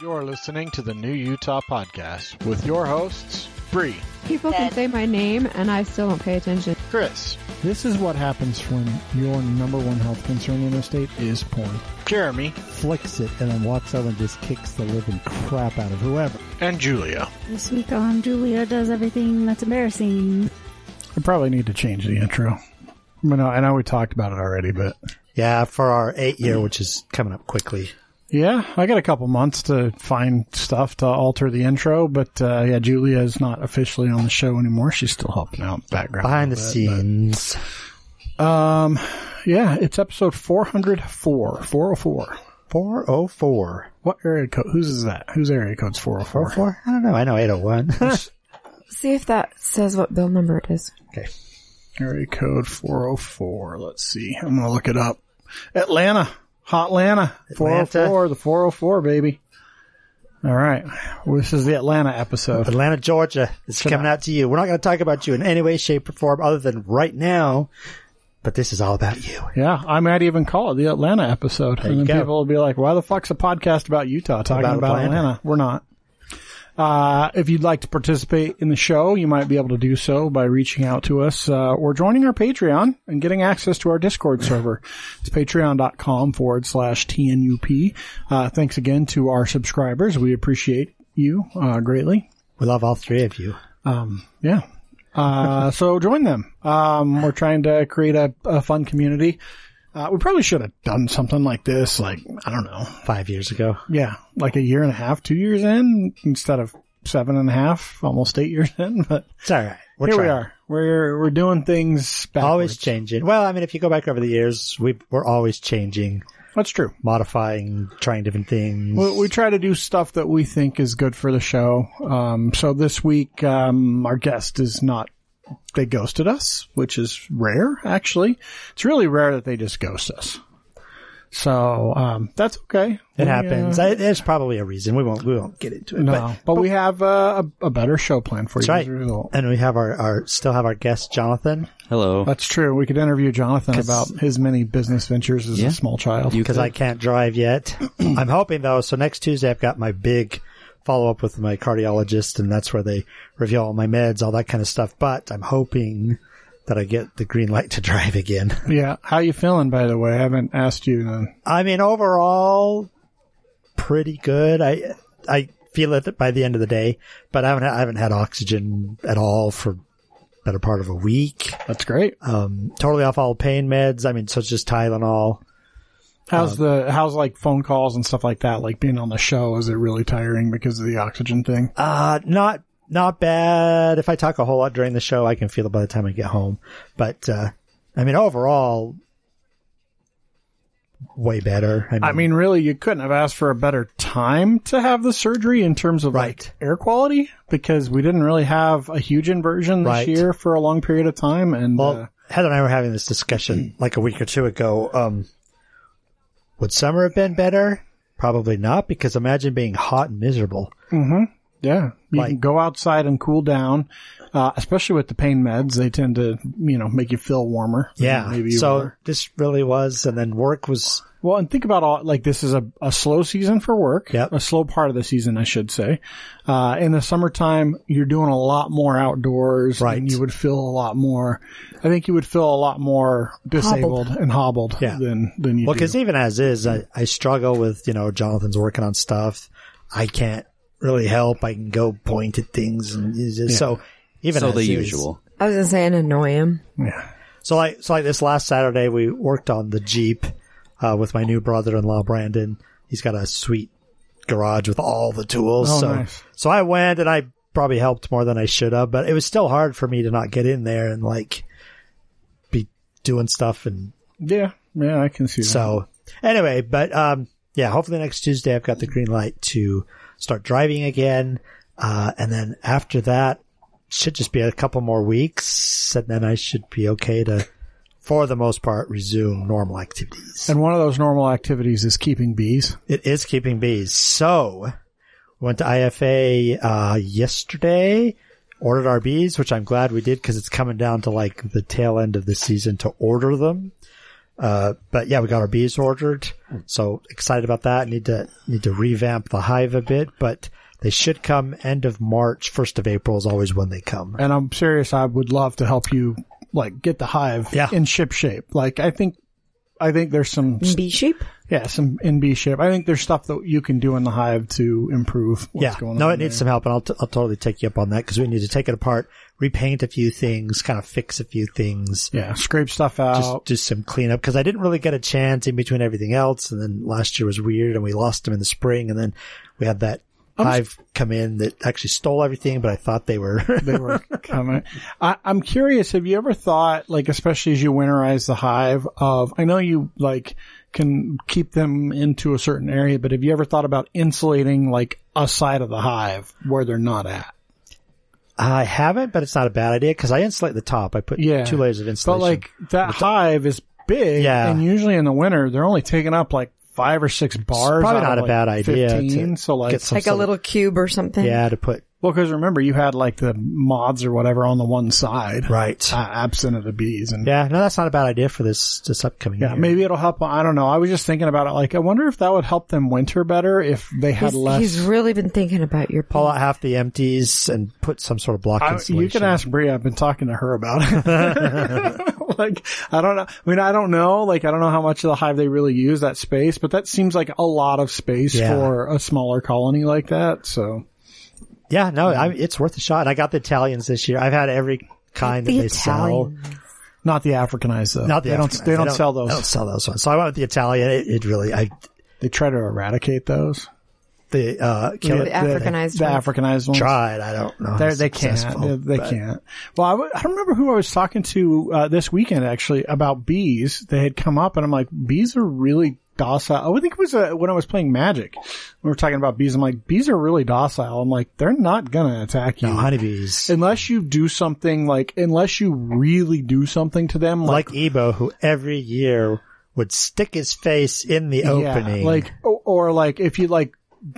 You're listening to the New Utah Podcast with your hosts, Bree, People can say my name and I still don't pay attention. Chris, This is what happens when your number one health concern in the state is porn. Jeremy, Flicks it and then walks over and just kicks the living crap out of whoever. and Julia. This week on Julia does everything that's embarrassing. I probably need to change the intro. I know, I know we talked about it already, but Yeah, for our eight year, which is coming up quickly. Yeah, I got a couple months to find stuff to alter the intro. But uh, yeah, Julia is not officially on the show anymore. She's still helping out in the background. Behind the bit, scenes. but- um, yeah, it's episode 404. 404. 404. What area code? Whose is that? Whose area code's 404? 404? I don't know. I know 801. See if that says what bill number it is. okay. Area code 404. Let's see. I'm going to look it up. Atlanta. Hot Atlanta. 404. The 404, baby. All right. Well, this is the Atlanta episode. Atlanta, Georgia is coming out to you. We're not going to talk about you in any way, shape, or form other than right now, but this is all about you. Yeah, I might even call it the Atlanta episode. There and then go. people will be like, why the fuck's a podcast about Utah talking About about, Atlanta. Atlanta? We're not. Uh, if you'd like to participate in the show, you might be able to do so by reaching out to us, uh, or joining our Patreon and getting access to our Discord server. It's patreon.com forward slash TNUP. Uh, thanks again to our subscribers. We appreciate you, uh, greatly. We love all three of you. Um, yeah. Uh, so join them. Um, we're trying to create a, a fun community. Uh, we probably should have done something like this, like, I don't know. Five years ago. Yeah. Like a year and a half, two years in instead of seven and a half, almost eight years in. But It's all right. We're here we are. We're, we're doing things backwards. Always changing. Well, I mean, if you go back over the years, we, we're always changing, That's true. modifying, trying different things. We, we try to do stuff that we think is good for the show. Um, so this week, um, our guest is not, they ghosted us, which is rare, actually. It's really rare that they just ghost us. So, um, that's okay. it We, happens. uh, I, there's probably a reason. We won't, we won't get into it. no, but, but, we have uh, a, a better show plan for that's you right. as. And we have our, our, still have our guest, Jonathan. Hello. That's true. We could interview Jonathan about his many business ventures as Yeah. a small child. Because. I can't drive yet. I'm hoping though. So next Tuesday, I've got my big follow up with my cardiologist, and that's where they review all my meds, all that kind of stuff. But I'm hoping that I get the green light to drive again. yeah. How you feeling, by the way? I haven't asked you. Uh, I mean, overall, pretty good. I I feel it by the end of the day, but I haven't I haven't had oxygen at all for better part of a week. that's great. Um, totally off all pain meds. I mean, so it's just Tylenol. How's the how's like phone calls and stuff like that? Like being on the show, is it really tiring because of the oxygen thing? Uh, not, not bad. If I talk a whole lot during the show, I can feel it by the time I get home. But, uh, I mean, overall, way better. I mean, I mean, really, you couldn't have asked for a better time to have the surgery in terms of Right. like air quality because we didn't really have a huge inversion this Right. year for a long period of time. And well, uh, Heather and I were having this discussion like a week or two ago. Um, would summer have been better? Probably not, because imagine being hot and miserable. Mm-hmm. yeah, you Like- can go outside and cool down, uh, especially with the pain meds. They tend to, you know, make you feel warmer. Yeah. maybe you so were. this really was, and then work was, Well, and think about all like this is a, a slow season for work. Yep. A slow part of the season, I should say. Uh, in the summertime, you're doing a lot more outdoors, Right. And you would feel a lot more. I think you would feel a lot more disabled and hobbled Yeah. than than you well, do. cause even as is, I, I struggle with, you know, Jonathan's working on stuff. I can't really help. I can go point at things and just, so even so the is- usual. I was gonna say and annoy him. yeah. So like, so like this last Saturday, we worked on the Jeep, uh, with my new brother-in-law, Brandon. He's got a sweet garage with all the tools. Oh, so, nice. so I went and I probably helped more than I should have, but it was still hard for me to not get in there and like be doing stuff. And Yeah. Yeah. I can see that. so anyway, but, um, yeah, hopefully next Tuesday I've got the green light to start driving again. Uh, and then after that should just be a couple more weeks and then I should be okay to, for the most part, resume normal activities. and one of those normal activities is keeping bees. It is keeping bees. So, went to IFA, uh, yesterday, ordered our bees, which I'm glad we did because it's coming down to like the tail end of the season to order them. Uh, but yeah, we got our bees ordered. So excited about that. Need to, need to revamp the hive a bit, but they should come end of March. First of April is always when they come. And I'm serious. I would love to help you, like, get the hive Yeah. in ship shape. Like, I think, I think there's some, Bee shape. yeah, some in B shape. I think there's stuff that you can do in the hive to improve what's yeah. going on. No, it needs some help and I'll, t- I'll totally take you up on that because we need to take it apart, repaint a few things, kind of fix a few things. Yeah, scrape stuff out. just do some cleanup because I didn't really get a chance in between everything else. And then last year was weird and we lost them in the spring. And then we had that hive come in that actually stole everything, but I thought they were. they were coming. I, I'm curious. Have you ever thought, like, especially as you winterize the hive, of I know you like can keep them into a certain area, but have you ever thought about insulating like a side of the hive where they're not at? I haven't, but it's not a bad idea because I insulate the top. I put Yeah, two layers of insulation. But like that hive is big, Yeah. and usually in the winter they're only taking up like five or six bars. probably not of, a like, bad idea 15, to so like, get some Like a little cube or something? yeah, to put well, because remember you had like the moths or whatever on the one side, right. uh, absent of the bees, and yeah, no, that's not a bad idea for this this upcoming Yeah, year. maybe it'll help. I don't know. I was just thinking about it. Like, I wonder if that would help them winter better if they had He's, less. he's really been thinking about your pull out half the empties and put some sort of block I, insulation. you can ask Bria. I've been talking to her about it. like, I don't know. I mean, I don't know. Like, I don't know how much of the hive they really use that space, but that seems like a lot of space Yeah. for a smaller colony like that. So, Yeah, no, I, it's worth a shot. I got the Italians this year. I've had every kind that The they sell. Not the Africanized though. Not the they don't. African- They don't sell those. They don't sell those ones. So I went with the Italian. It, it really, I They try to eradicate those. the uh, kill The it. Africanized The ones. Africanized ones. Tried. I don't know. They're, they can't. They, they can't. Well, I, w- I don't remember who I was talking to uh, this weekend actually about bees. They had come up, and I'm like, bees are really docile. I would think it was uh, when I was playing Magic. We were talking about bees. I'm like, bees are really docile. I'm like, they're not gonna attack you No, honeybees. unless you do something like, unless you really do something to them, like. Like Ebo, who every year would stick his face in the opening. Yeah, like, or, or like if you like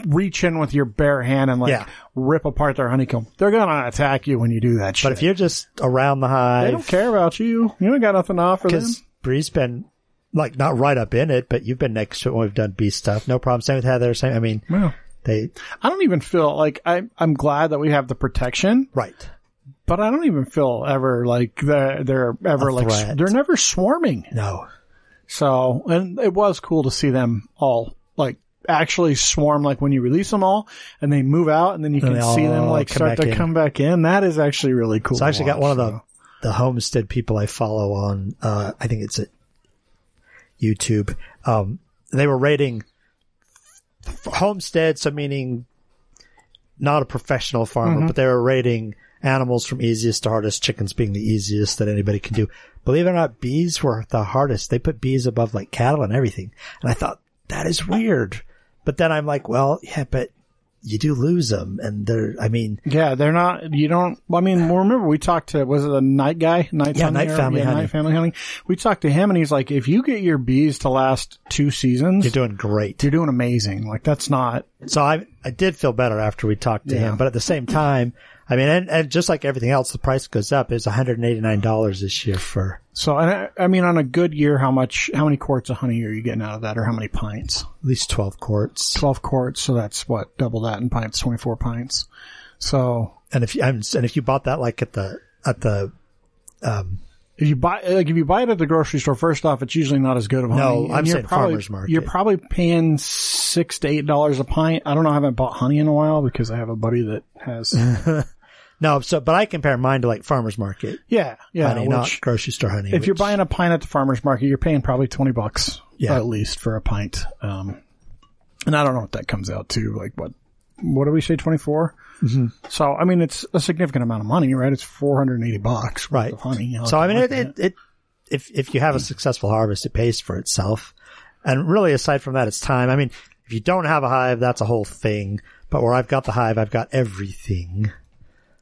reach in with your bare hand and like Yeah. rip apart their honeycomb, they're gonna attack you when you do that shit. but if you're just around the hive, They don't care about you. You ain't got nothing to offer them. Bree's been like not right up in it, but you've been next to it when we've done bee stuff. No problem. Same with Heather. Same. I mean, Well, they I don't even feel like I, I'm glad that we have the protection, right. but I don't even feel ever like they're, they're ever like, threat. they're never swarming. No, So, and it was cool to see them all like actually swarm like when you release them all and they move out and then you And can see them like start to in. come back in. That is actually really cool. So I actually got watch, one of the the homestead people I follow on uh I think it's at YouTube. Um they were rating homestead, so meaning not a professional farmer, Mm-hmm. but they were rating animals from easiest to hardest, chickens being the easiest that anybody can do. Believe it or not, bees were the hardest. They put bees above like cattle and everything. And I thought, that is weird. But then I'm like, well, yeah, but you do lose them. And they're, I mean, Yeah, they're not. You don't. I mean, well, remember we talked to was it a night guy? Night Yeah, Night Family yeah. Night family honey. We talked to him, and he's like, if you get your bees to last two seasons, you're doing great. you're doing amazing. Like that's not. So I I did feel better after we talked to Yeah. him, but at the same time, I mean, and, and just like everything else, the price goes up. It's one hundred and eighty nine dollars this year for So I, I mean, on a good year, how much? How many quarts of honey are you getting out of that, or how many pints? at least twelve quarts. Twelve quarts. So that's what double that in pints, twenty four pints. So And if you and if you bought that like at the at the um, if you buy like if you buy it at the grocery store, first off, it's usually not as good of honey. No, And I'm saying probably, farmer's market. You're probably paying six to eight dollars a pint. I don't know. I haven't bought honey in a while because I have a buddy that has. no, so but I compare mine to like farmers market yeah, yeah. honey, not which, grocery store honey. if you're buying a pint at the farmer's market, you're paying probably twenty bucks Yeah. at least for a pint. Um, and I don't know what that comes out to. Like what? What do we say? Twenty mm-hmm. So I mean, it's a significant amount of money, right? It's four hundred and eighty bucks, worth Right. Honey. you know, So I mean, it, it, it if if you have a successful harvest, it pays for itself. And really, aside from that, it's time. I mean, if you don't have a hive, that's a whole thing. But where I've got the hive, I've got everything.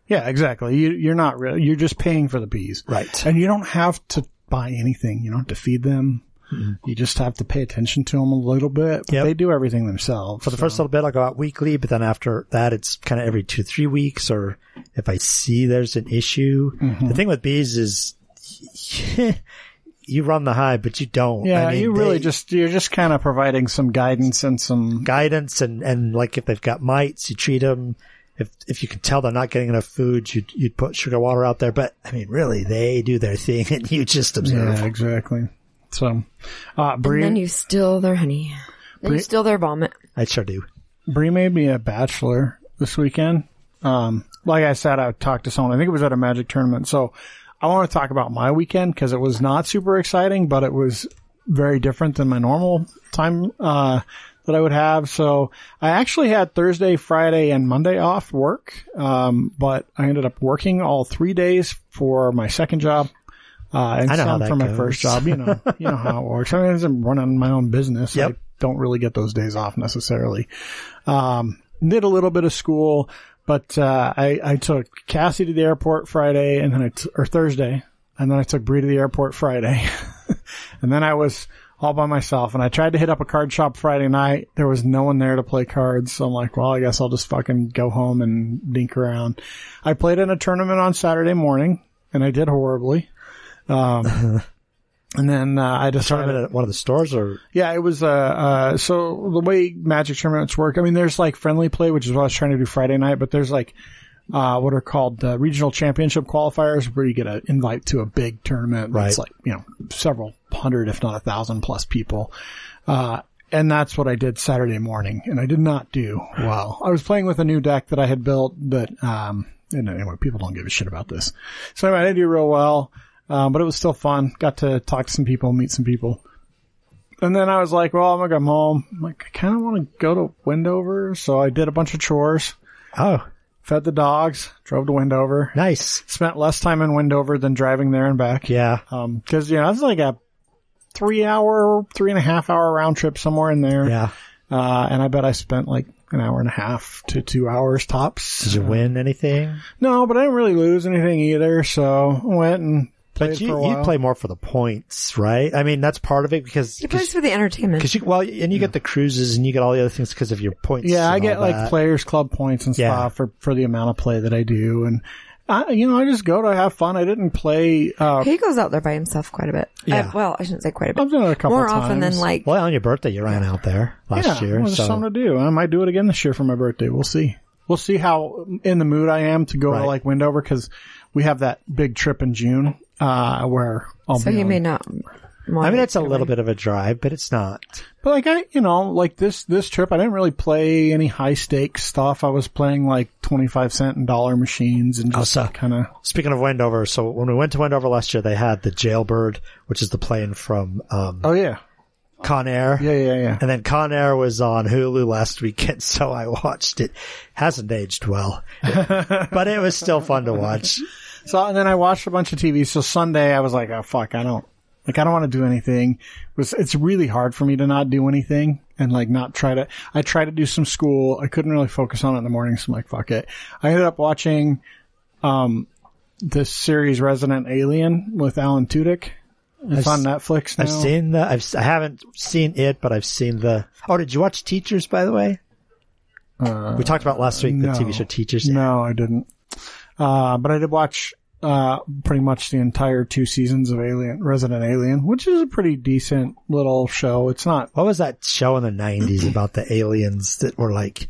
Yeah, exactly. You, you're not really, you're just paying for the bees. Right. And you don't have to buy anything. You don't have to feed them. Mm-hmm. You just have to pay attention to them a little bit. Yep. They do everything themselves. For the first little bit, I'll go out weekly, but then after that, it's kind of every two, three weeks, or if I see there's an issue. Mm-hmm. The thing with bees is you run the hive, but you don't. Yeah, I mean, you really they- just you're just kind of providing some guidance and some guidance and, and like if they've got mites, you treat them. If, if you can tell they're not getting enough food, you'd, you'd put sugar water out there. But I mean, really, they do their thing and you just observe. yeah, exactly. So, uh, And Bree, then you steal their honey. Then you steal their vomit. I sure do. Bree made me a bachelor this weekend. Um, like I said, I talked to someone. I think it was at a magic tournament. So I want to talk about my weekend because it was not super exciting, but it was very different than my normal time, uh, that I would have. So I actually had Thursday, Friday, and Monday off work. Um, but I ended up working all three days for my second job. Uh, and I know how some for my goes. first job, you know, you know how it works. I mean, I'm running my own business. Yep. I don't really get those days off necessarily. Um, did a little bit of school, but, uh, I, I took Cassie to the airport Friday and then I, t- or Thursday, and then I took Bree to the airport Friday. and then I was all by myself and I tried to hit up a card shop Friday night. There was no one there to play cards. So I'm like, well, I guess I'll just fucking go home and dink around. I played in a tournament on Saturday morning and I did horribly. Um, and then, uh, I decided, at one of the stores or yeah, it was, uh, uh, so the way magic tournaments work, I mean, there's like friendly play, which is what I was trying to do Friday night, but there's like, uh, what are called uh, regional championship qualifiers where you get an invite to a big tournament. Right. It's like, you know, several hundred, if not a thousand plus people. Uh, and that's what I did Saturday morning and I did not do well. I was playing with a new deck that I had built, but, um, and anyway, people don't give a shit about this. So anyway, I didn't do real well. Um, but it was still fun. Got to talk to some people, meet some people. And then I was like, well, I'm gonna come home. I'm like, I kind of want to go to Wendover. So I did a bunch of chores, oh, fed the dogs, drove to Wendover, nice. spent less time in Wendover than driving there and back. Yeah. Um, cause, you know, it's like a three hour, three and a half hour round trip somewhere in there. Yeah. Uh, and I bet I spent like an hour and a half to two hours tops. Did you win anything? No, but I didn't really lose anything either. So I went and played But for a you, while. you play more for the points, right? I mean, that's part of it because, He plays for the entertainment. because you, well, and you get the cruises and you get all the other things because of your points. Yeah, I get all like that. players club points and Yeah. stuff for, for the amount of play that I do. And I, you know, I just go to have fun. I didn't play, uh, he goes out there by himself quite a bit. Yeah. Uh, well, I shouldn't say quite a bit. I've done it a couple More times. often than like, Well, on your birthday, you ran out there last yeah, year. well, there's so something to do. I might do it again this year for my birthday. We'll see. We'll see how in the mood I am to go to like Wendover because we have that big trip in June, uh, where I'll so be he on- may not. I mean, it's a little bit of a drive, but it's not. But like I, you know, like this, this trip, I didn't really play any high stakes stuff. I was playing like 25 cent and dollar machines and just so- kind of, Speaking of Wendover, so when we went to Wendover last year, they had the Jailbird, which is the plane from um, oh yeah. Con Air. Yeah, yeah, yeah. And then Con Air was on Hulu last weekend, so I watched it. Hasn't aged well, but it was still fun to watch. So, and then I watched a bunch of TV. So Sunday I was like, oh fuck, I don't, like I don't want to do anything. It was, it's really hard for me to not do anything and like not try to, I tried to do some school. I couldn't really focus on it in the morning. So I'm like, fuck it. I ended up watching, um, this series Resident Alien with Alan Tudyk. It's I've on Netflix now. I've seen the, I've, I haven't seen it, but I've seen the, oh, did you watch Teachers, by the way? we talked about last week, the no. TV show Teachers. No, I didn't. Uh, but I did watch, uh, pretty much the entire two seasons of Alien, Resident Alien, which is a pretty decent little show. It's not What was that show in the nineties about the aliens that were like,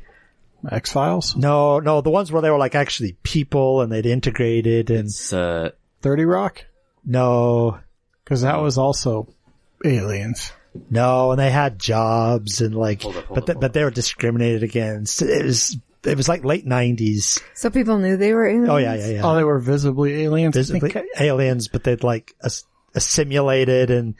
X Files. no, no, the ones where they were like actually people and they'd integrated and It's uh, 30 Rock? no, Cause that was also aliens. no, and they had jobs and like, Hold up, hold but up, th- but they were discriminated against. It was it was like late nineties. So people knew they were aliens? Oh yeah, yeah, yeah. Oh, they were visibly aliens. Visibly aliens, but they'd like ass- assimilated and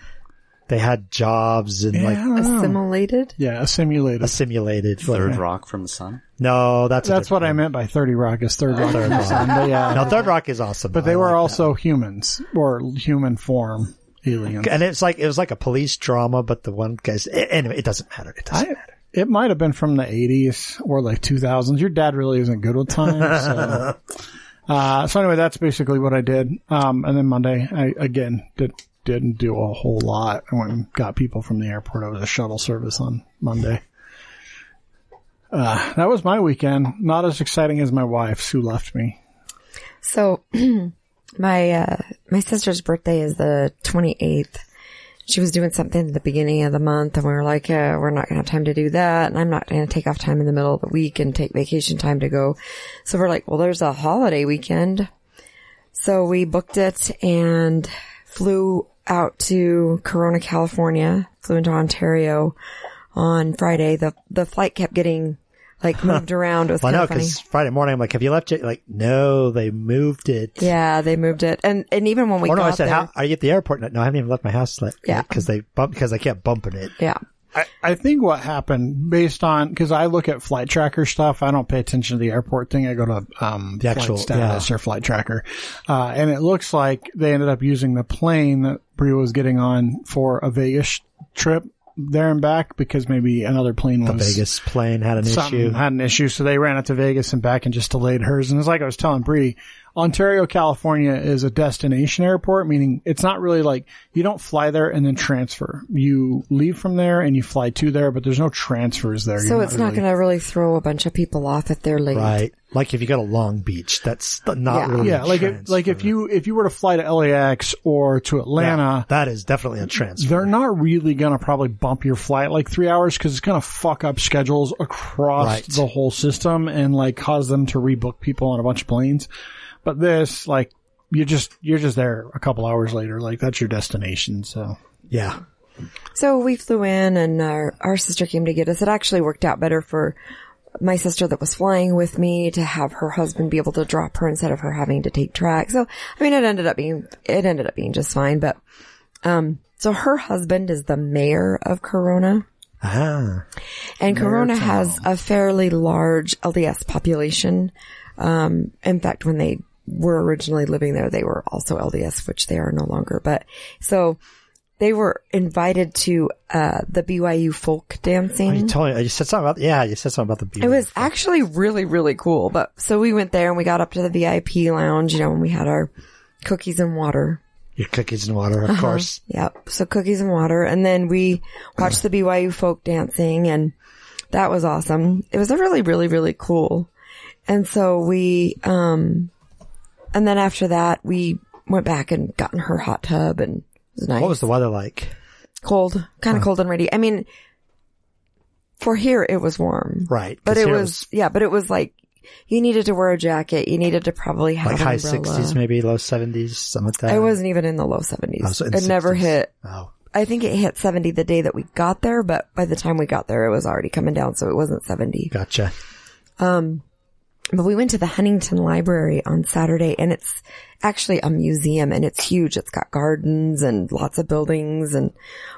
they had jobs and yeah, like. Assimilated? yeah, assimilated. assimilated. Third Rock from the Sun. No, that's That's what I meant by 30 Rock is Third Rock. Third from the Rock. Sun. But yeah. No, Third Rock is awesome. but they I were like that. also humans or human form aliens. and it's like it was like a police drama, but the one guy's anyway. It doesn't matter. It doesn't I, matter. It might have been from the 80s or like 2000s. Your dad really isn't good with time. So, uh, so anyway, that's basically what I did. Um, and then Monday, I again did, didn't do a whole lot. I went and got people from the airport. I was a shuttle service on Monday. Uh, that was my weekend. Not as exciting as my wife's who left me. So my uh my sister's birthday is the 28th she was doing something at the beginning of the month and we were like, yeah, we're not going to have time to do that. And I'm not going to take off time in the middle of the week and take vacation time to go. So we're like, well, there's a holiday weekend. So we booked it and flew out to Corona, California, flew into Ontario on Friday. The, the flight kept getting like moved around. With it was Well, kind no, funny. because Friday morning I'm like, have you left it? Like, no, they moved it. Yeah, they moved it. And, and even when we Or no, got I said, there, how, are you at the airport? No, I haven't even left my house yet. Yeah. Because they bump, because I kept bumping it. yeah. I, I think what happened based on because I look at flight tracker stuff. I don't pay attention to the airport thing. I go to um, The actual- flight status or flight tracker, uh, and it looks like they ended up using the plane that Bree was getting on for a Vegas trip there and back because maybe another plane The was Vegas plane had an issue. had an issue, so they ran out to Vegas and back and just delayed hers. And it's like I was telling Bree, Ontario, California is a destination airport, meaning it's not really like you don't fly there and then transfer. You leave from there and you fly to there, but there's no transfers there. So it's not going to really throw a bunch of people off if they're late. Right. Like if you go to Long Beach, that's not Yeah. really yeah, a like if, like if you if you were to fly to LAX or to Atlanta, that is definitely a transfer. they're not really going to probably bump your flight like three hours because it's going to fuck up schedules across Right. the whole system and like cause them to rebook people on a bunch of planes. But this, like, you just you're just there a couple hours later. Like that's your destination. So yeah. So we flew in and our, our sister came to get us. It actually worked out better for my sister that was flying with me to have her husband be able to drop her instead of her having to take track. So, I mean, it ended up being, it ended up being just fine, but, um, so her husband is the mayor of Corona. Ah. And Corona has a fairly large LDS population. Um, in fact, when they were originally living there, they were also LDS, which they are no longer. But so they were invited to, uh, the BYU folk dancing. You told me, you said something about, yeah, you said something about the beer. It was actually really, really cool. But so we went there and we got up to the VIP lounge, you know, and we had our cookies and water. Your cookies and water, Uh-huh. of course. Yep. So cookies and water. And then we watched the BYU folk dancing and that was awesome. It was a really, really, really cool. And so we, um, and then after that, we went back and got in her hot tub and it was nice. What was the weather like? cold, kind of cold and rainy. I mean, for here, it was warm. Right. But it here was, yeah, but it was like, you needed to wear a jacket. You needed to probably have like high sixties, maybe low seventies, something like that. I wasn't even in the low seventies. Oh, so it never hit Oh, I think it hit 70 the day that we got there, but by the time we got there, it was already coming down, so it wasn't 70. gotcha. Um, But we went to the Huntington Library on Saturday, and it's actually a museum, and it's huge. It's got gardens and lots of buildings, and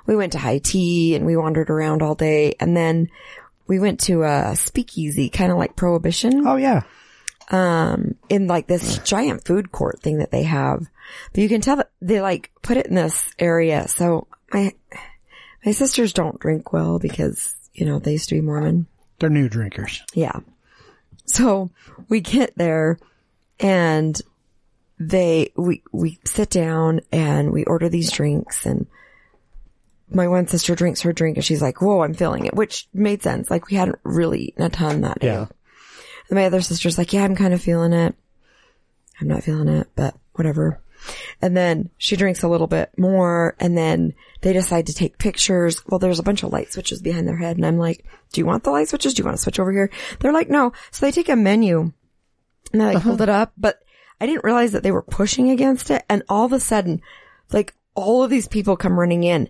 we went to high tea, and we wandered around all day, and then we went to a speakeasy, kind of like Prohibition. Oh yeah. Um, in like this giant food court thing that they have. But you can tell that they like put it in this area. So my, my sisters don't drink well because, you know, they used to be Mormon. they're new drinkers. Yeah. So we get there and they, we, we sit down and we order these drinks and my one sister drinks her drink and she's like, whoa, I'm feeling it, which made sense. Like we hadn't really eaten a ton that day. Yeah. And my other sister's like, yeah, I'm kind of feeling it. I'm not feeling it, but whatever. And then she drinks a little bit more and then they decide to take pictures. Well, there's a bunch of light switches behind their head and I'm like, do you want the light switches? Do you want to switch over here? They're like, no. So they take a menu and they like uh-huh. hold it up, but I didn't realize that they were pushing against it. And all of a sudden, like all of these people come running in.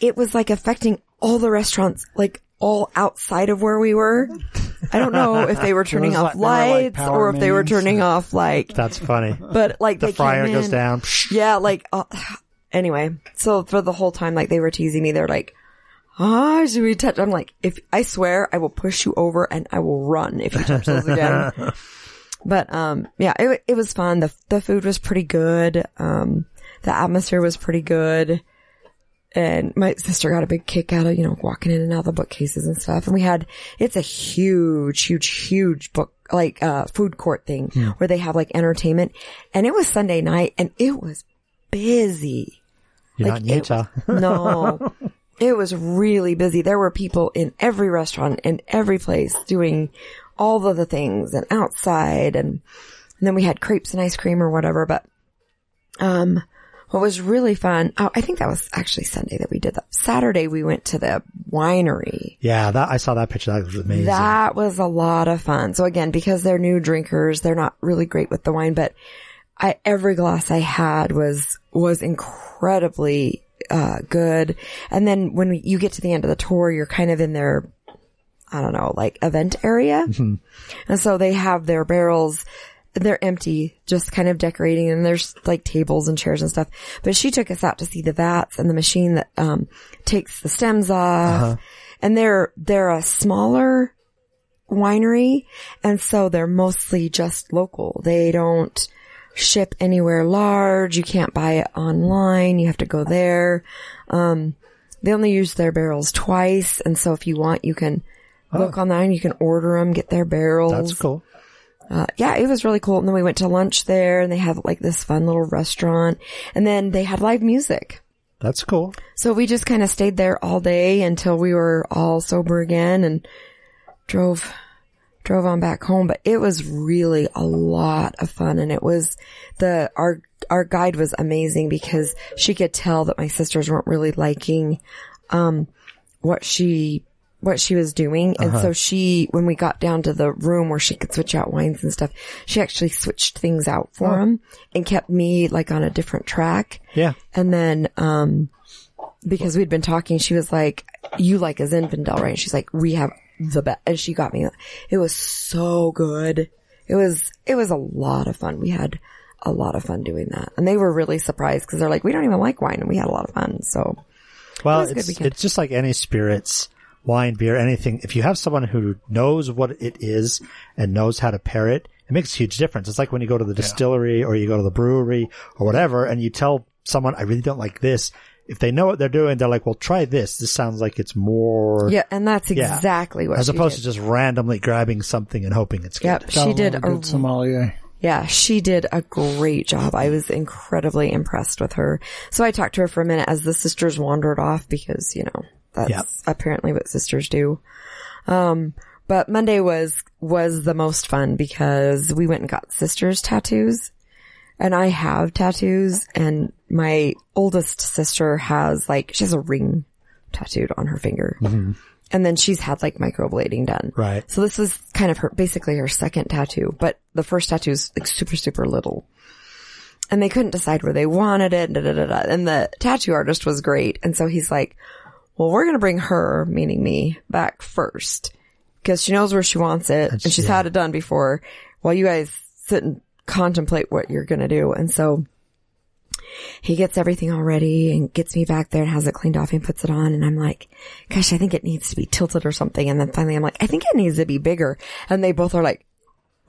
It was like affecting all the restaurants, like all outside of where we were. I don't know if they were turning off like- were like lights or if they were turning off like, That's funny. but like The fryer goes down. Yeah, like uh, anyway. So for the whole time, like they were teasing me. They're like, "Ah, should we touch?" I'm like, "If I swear, I will push you over and I will run if you touch those again." but um, yeah, it it was fun. the The food was pretty good. Um, the atmosphere was pretty good. And my sister got a big kick out of, you know, walking in and out of the bookcases and stuff. And we had, it's a huge, huge, huge book, like, uh, food court thing where they have like entertainment. And it was Sunday night and it was busy. You're Like, not in it- Utah. No, it was really busy. There were people in every restaurant, in every place doing all of the things and outside and, and then we had crepes and ice cream or whatever. But, um, what was really fun, oh, I think that was actually Sunday that we did that. Saturday we went to the winery. Yeah, that I saw that picture. That was amazing. That was a lot of fun. So again, because they're new drinkers, they're not really great with the wine, but I, every glass I had was, was incredibly, uh, good. And then when we, you get to the end of the tour, you're kind of in their, I don't know, like event area. And so they have their barrels, they're empty, just kind of decorating and there's like tables and chairs and stuff. But she took us out to see the vats and the machine that, um, takes the stems off. And they're, they're a smaller winery. And so they're mostly just local. They don't ship anywhere large. You can't buy it online. You have to go there. Um, they only use their barrels twice. And so if you want, you can look online, you can order them, get their barrels. That's cool. Uh, yeah, it was really cool. And then we went to lunch there and they had like this fun little restaurant and then they had live music. That's cool. So we just kind of stayed there all day until we were all sober again and drove, drove on back home. But it was really a lot of fun. And it was the, our, our guide was amazing because she could tell that my sisters weren't really liking, um, what she, what she was doing. And so she, when we got down to the room where she could switch out wines and stuff, she actually switched things out for him and kept me like on a different track. Yeah. And then, um, because we'd been talking, she was like, you like a Zinfandel, right? And she's like, we have the best. And she got me, it was so good. It was, it was a lot of fun. We had a lot of fun doing that. And they were really surprised because they're like, we don't even like wine and we had a lot of fun. So Well, good it's, it's just like any spirits, wine, beer, anything. If you have someone who knows what it is and knows how to pair it, it makes a huge difference. It's like when you go to the distillery or you go to the brewery or whatever and you tell someone, I really don't like this. If they know what they're doing, they're like, well, try this. This sounds like it's more, yeah. And that's Yeah. exactly what as she opposed did. to just randomly grabbing something and hoping it's good. Yep. Gotta She did a good sommelier. Yeah, she did a great job. I was incredibly impressed with her. So I talked to her for a minute as the sisters wandered off because, you know, that's Yep. apparently what sisters do. Um, but Monday was, was the most fun because we went and got sisters tattoos and I have tattoos and my oldest sister has like, she has a ring tattooed on her finger. And then she's had like microblading done. Right. So this was kind of her, basically her second tattoo, but the first tattoo is like super, super little. And they couldn't decide where they wanted it. Da, da, da. And the tattoo artist was great. And so he's like, well, we're going to bring her, meaning me, back first because she knows where she wants it and she's yeah. had it done before while you guys sit and contemplate what you're going to do. And so he gets everything all ready and gets me back there and has it cleaned off and puts it on. And I'm like, gosh, I think it needs to be tilted or something. And then finally I'm like, I think it needs to be bigger. And they both are like,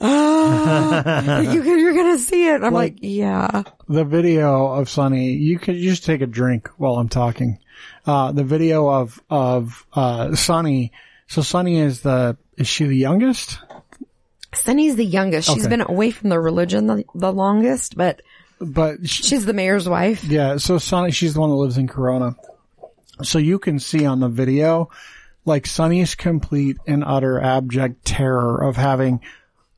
ah, you, you're going to see it. I'm like, yeah. the video of Sunny, you could you just take a drink while I'm talking. Uh, the video of, of, uh, Sunny. So Sunny is the, is she the youngest? Sunny's the youngest. She's Okay. been away from the religion the, the longest, but But she, she's the mayor's wife. yeah, so Sunny, she's the one that lives in Corona. So you can see on the video, like Sunny's complete and utter abject terror of having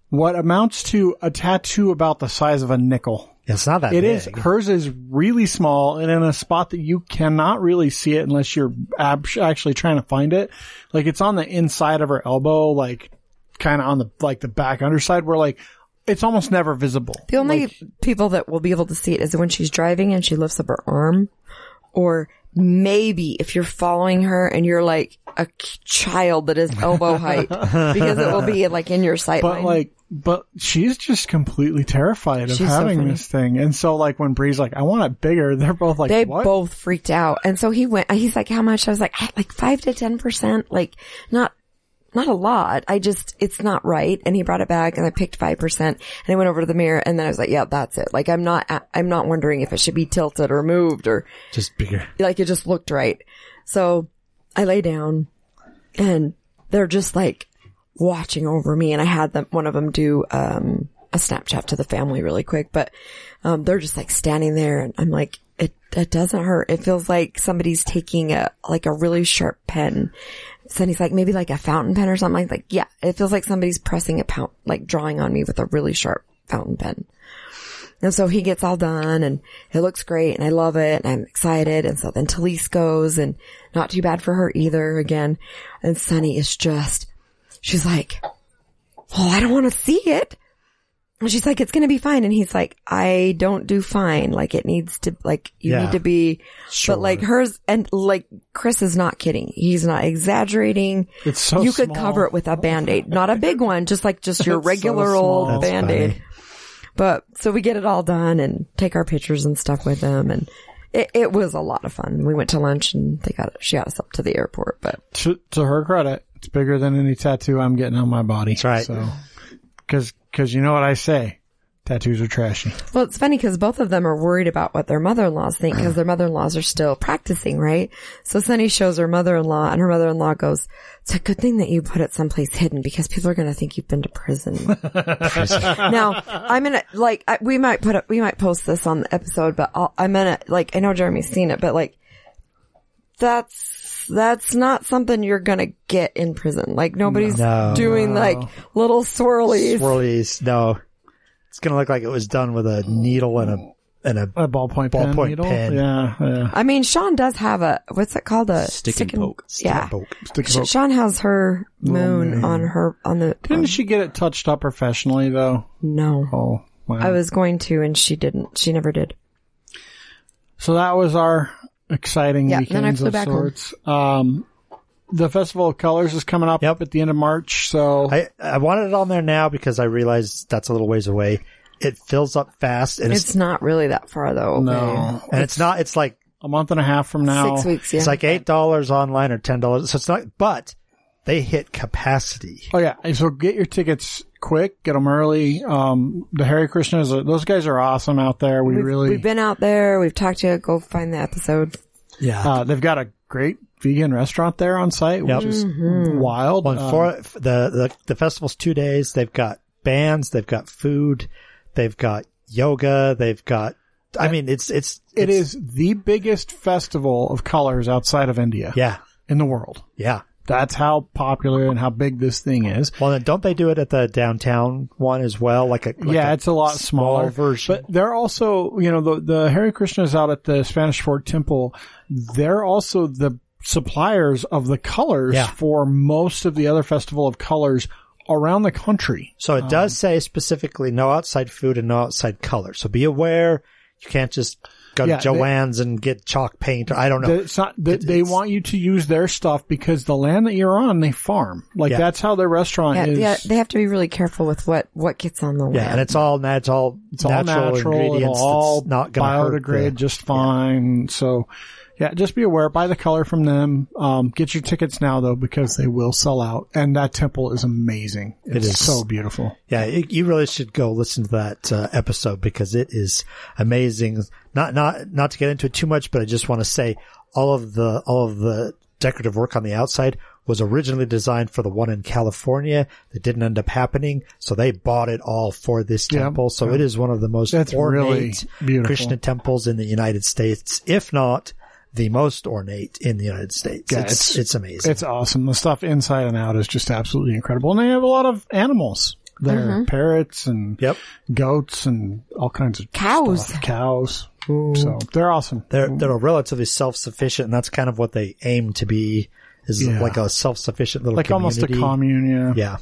what amounts to a tattoo about the size of a nickel. It's not that It big. is. Hers is really small and in a spot that you cannot really see it unless you're ab- actually trying to find it. Like it's on the inside of her elbow, like kind of on the, like the back underside where like it's almost never visible. The only people that will be able to see it is when she's driving and she lifts up her arm. Or maybe if you're following her and you're like a child that is elbow height because it will be like in your sight But line. like, but she's just completely terrified of She's having funny. this thing. And so like when Bree's like, I want it bigger, they're both like, they what? both freaked out. And so he went, he's like, how much? I was like, "Ah, like five to 10%, like not, not a lot. I just, it's not right. And he brought it back and I picked 5% and I went over to the mirror and then I was like, yeah, that's it. Like I'm not, I'm not wondering if it should be tilted or moved or just bigger. like it just looked right. So I lay down and they're just like watching over me and I had them, one of them do, um, a Snapchat to the family really quick, but, um, they're just like standing there and I'm like, it, it doesn't hurt. It feels like somebody's taking a, like a really sharp pen. So he's like, maybe like a fountain pen or something. Like, yeah, it feels like somebody's pressing a pound, like drawing on me with a really sharp fountain pen. And so he gets all done and it looks great and I love it and I'm excited. And so then Talise goes and not too bad for her either again. And Sunny is just, she's like, well, I don't want to see it. And she's like, it's going to be fine. And he's like, I don't do fine. Like it needs to, like you Yeah. need to be, Sure. but like hers and like Chris is not kidding. He's not exaggerating. It's so you could cover it with a band-aid, not a big one, just like just your It's regular small. old band-aid. funny. But so we get it all done and take our pictures and stuff with them. And it, it was a lot of fun. We went to lunch and they got, she got us up to the airport, but To, to her credit, it's bigger than any tattoo I'm getting on my body. That's right. So, cause, cause you know what I say? Tattoos are trashy. Well, it's funny because both of them are worried about what their mother-in-laws think because their mother-in-laws are still practicing, right? So Sunny shows her mother-in-law and her mother-in-law goes, it's a good thing that you put it someplace hidden because people are going to think you've been to prison. now, I'm gonna, like, I, we might put it, we might post this on the episode, but I'll, I'm gonna, like, I know Jeremy's seen it, but like, that's, that's not something you're gonna get in prison. Like, nobody's No. doing like little swirlies. Swirlies. No, it's gonna look like it was done with a needle and a and a A ballpoint Ballpoint needle. pen. Yeah, yeah. I mean, Sean does have a what's it called a Stick and poke. yeah, poke. Stick Sh- poke. Sean has her moon on her on the. Didn't on- she get it touched up professionally though? no, Oh, wow. I was going to, and she didn't. She never did. So that was our exciting Yeah, then I weekends flew of back home. sorts. Um, the Festival of Colors is coming up Yep. at the end of March. So I I wanted it on there now because I realized that's a little ways away. It fills up fast and it's, It's not really that far though. no, and it's not. It's like a month and a half from now. Six weeks. Yeah. it's like eight dollars online or ten dollars. So it's not. But they hit capacity. Oh yeah, so get your tickets quick, get them early. Um, the Hare Krishnas, are- those guys are awesome out there. We We've, really, we've been out there. We've talked to you. Go find the episode. Yeah. uh, they've got a great vegan restaurant there on site, which is Mm-hmm. wild. Well, Um, for the, the the festival's two days. They've got bands. They've got food. They've got yoga. They've got. I mean, it's it's it it's- is the biggest festival of colors outside of India Yeah. in the world. Yeah. That's how popular and how big this thing is. Well, then don't they do it at the downtown one as well? Like a like yeah, it's a lot smaller version. But they're also, you know, the the Hare Krishnas out at the Spanish Fork Temple. They're also the suppliers of the colors Yeah. for most of the other Festival of Colors around the country. So it does um, say specifically no outside food and no outside color. So be aware. You can't just go Yeah, to Joann's and get chalk paint. I don't know. That It's not. That they it's- want you to use their stuff because the land that you're on, they farm. Like Yeah. that's how their restaurant Yeah, is. yeah. They have to be really careful with what what gets on the land. yeah, and it's all nat- it's all It's all natural, natural. ingredients. It'll all not going to hurt biodegrade the- just fine. So, yeah, just be aware. Buy the color from them. Um, get your tickets now though because they will sell out. And that temple is amazing. It's is. so beautiful. Yeah, it, you really should go listen to that uh, episode because it is amazing. Not not not to get into it too much, but I just want to say all of the all of the decorative work on the outside was originally designed for the one in California that didn't end up happening, so they bought it all for this temple. So it is one of the most That's ornate beautiful. Krishna temples in the United States, if not the most ornate in the United States. Yeah, it's, it's- it's amazing. It's awesome. The stuff inside and out is just absolutely incredible. And they have a lot of animals there. Parrots and yep. goats and all kinds of Cows. stuff. Cows. So they're awesome. They're they're relatively self sufficient, and that's kind of what they aim to be. Is Yeah. like a self sufficient little like almost a commune, yeah. Yeah,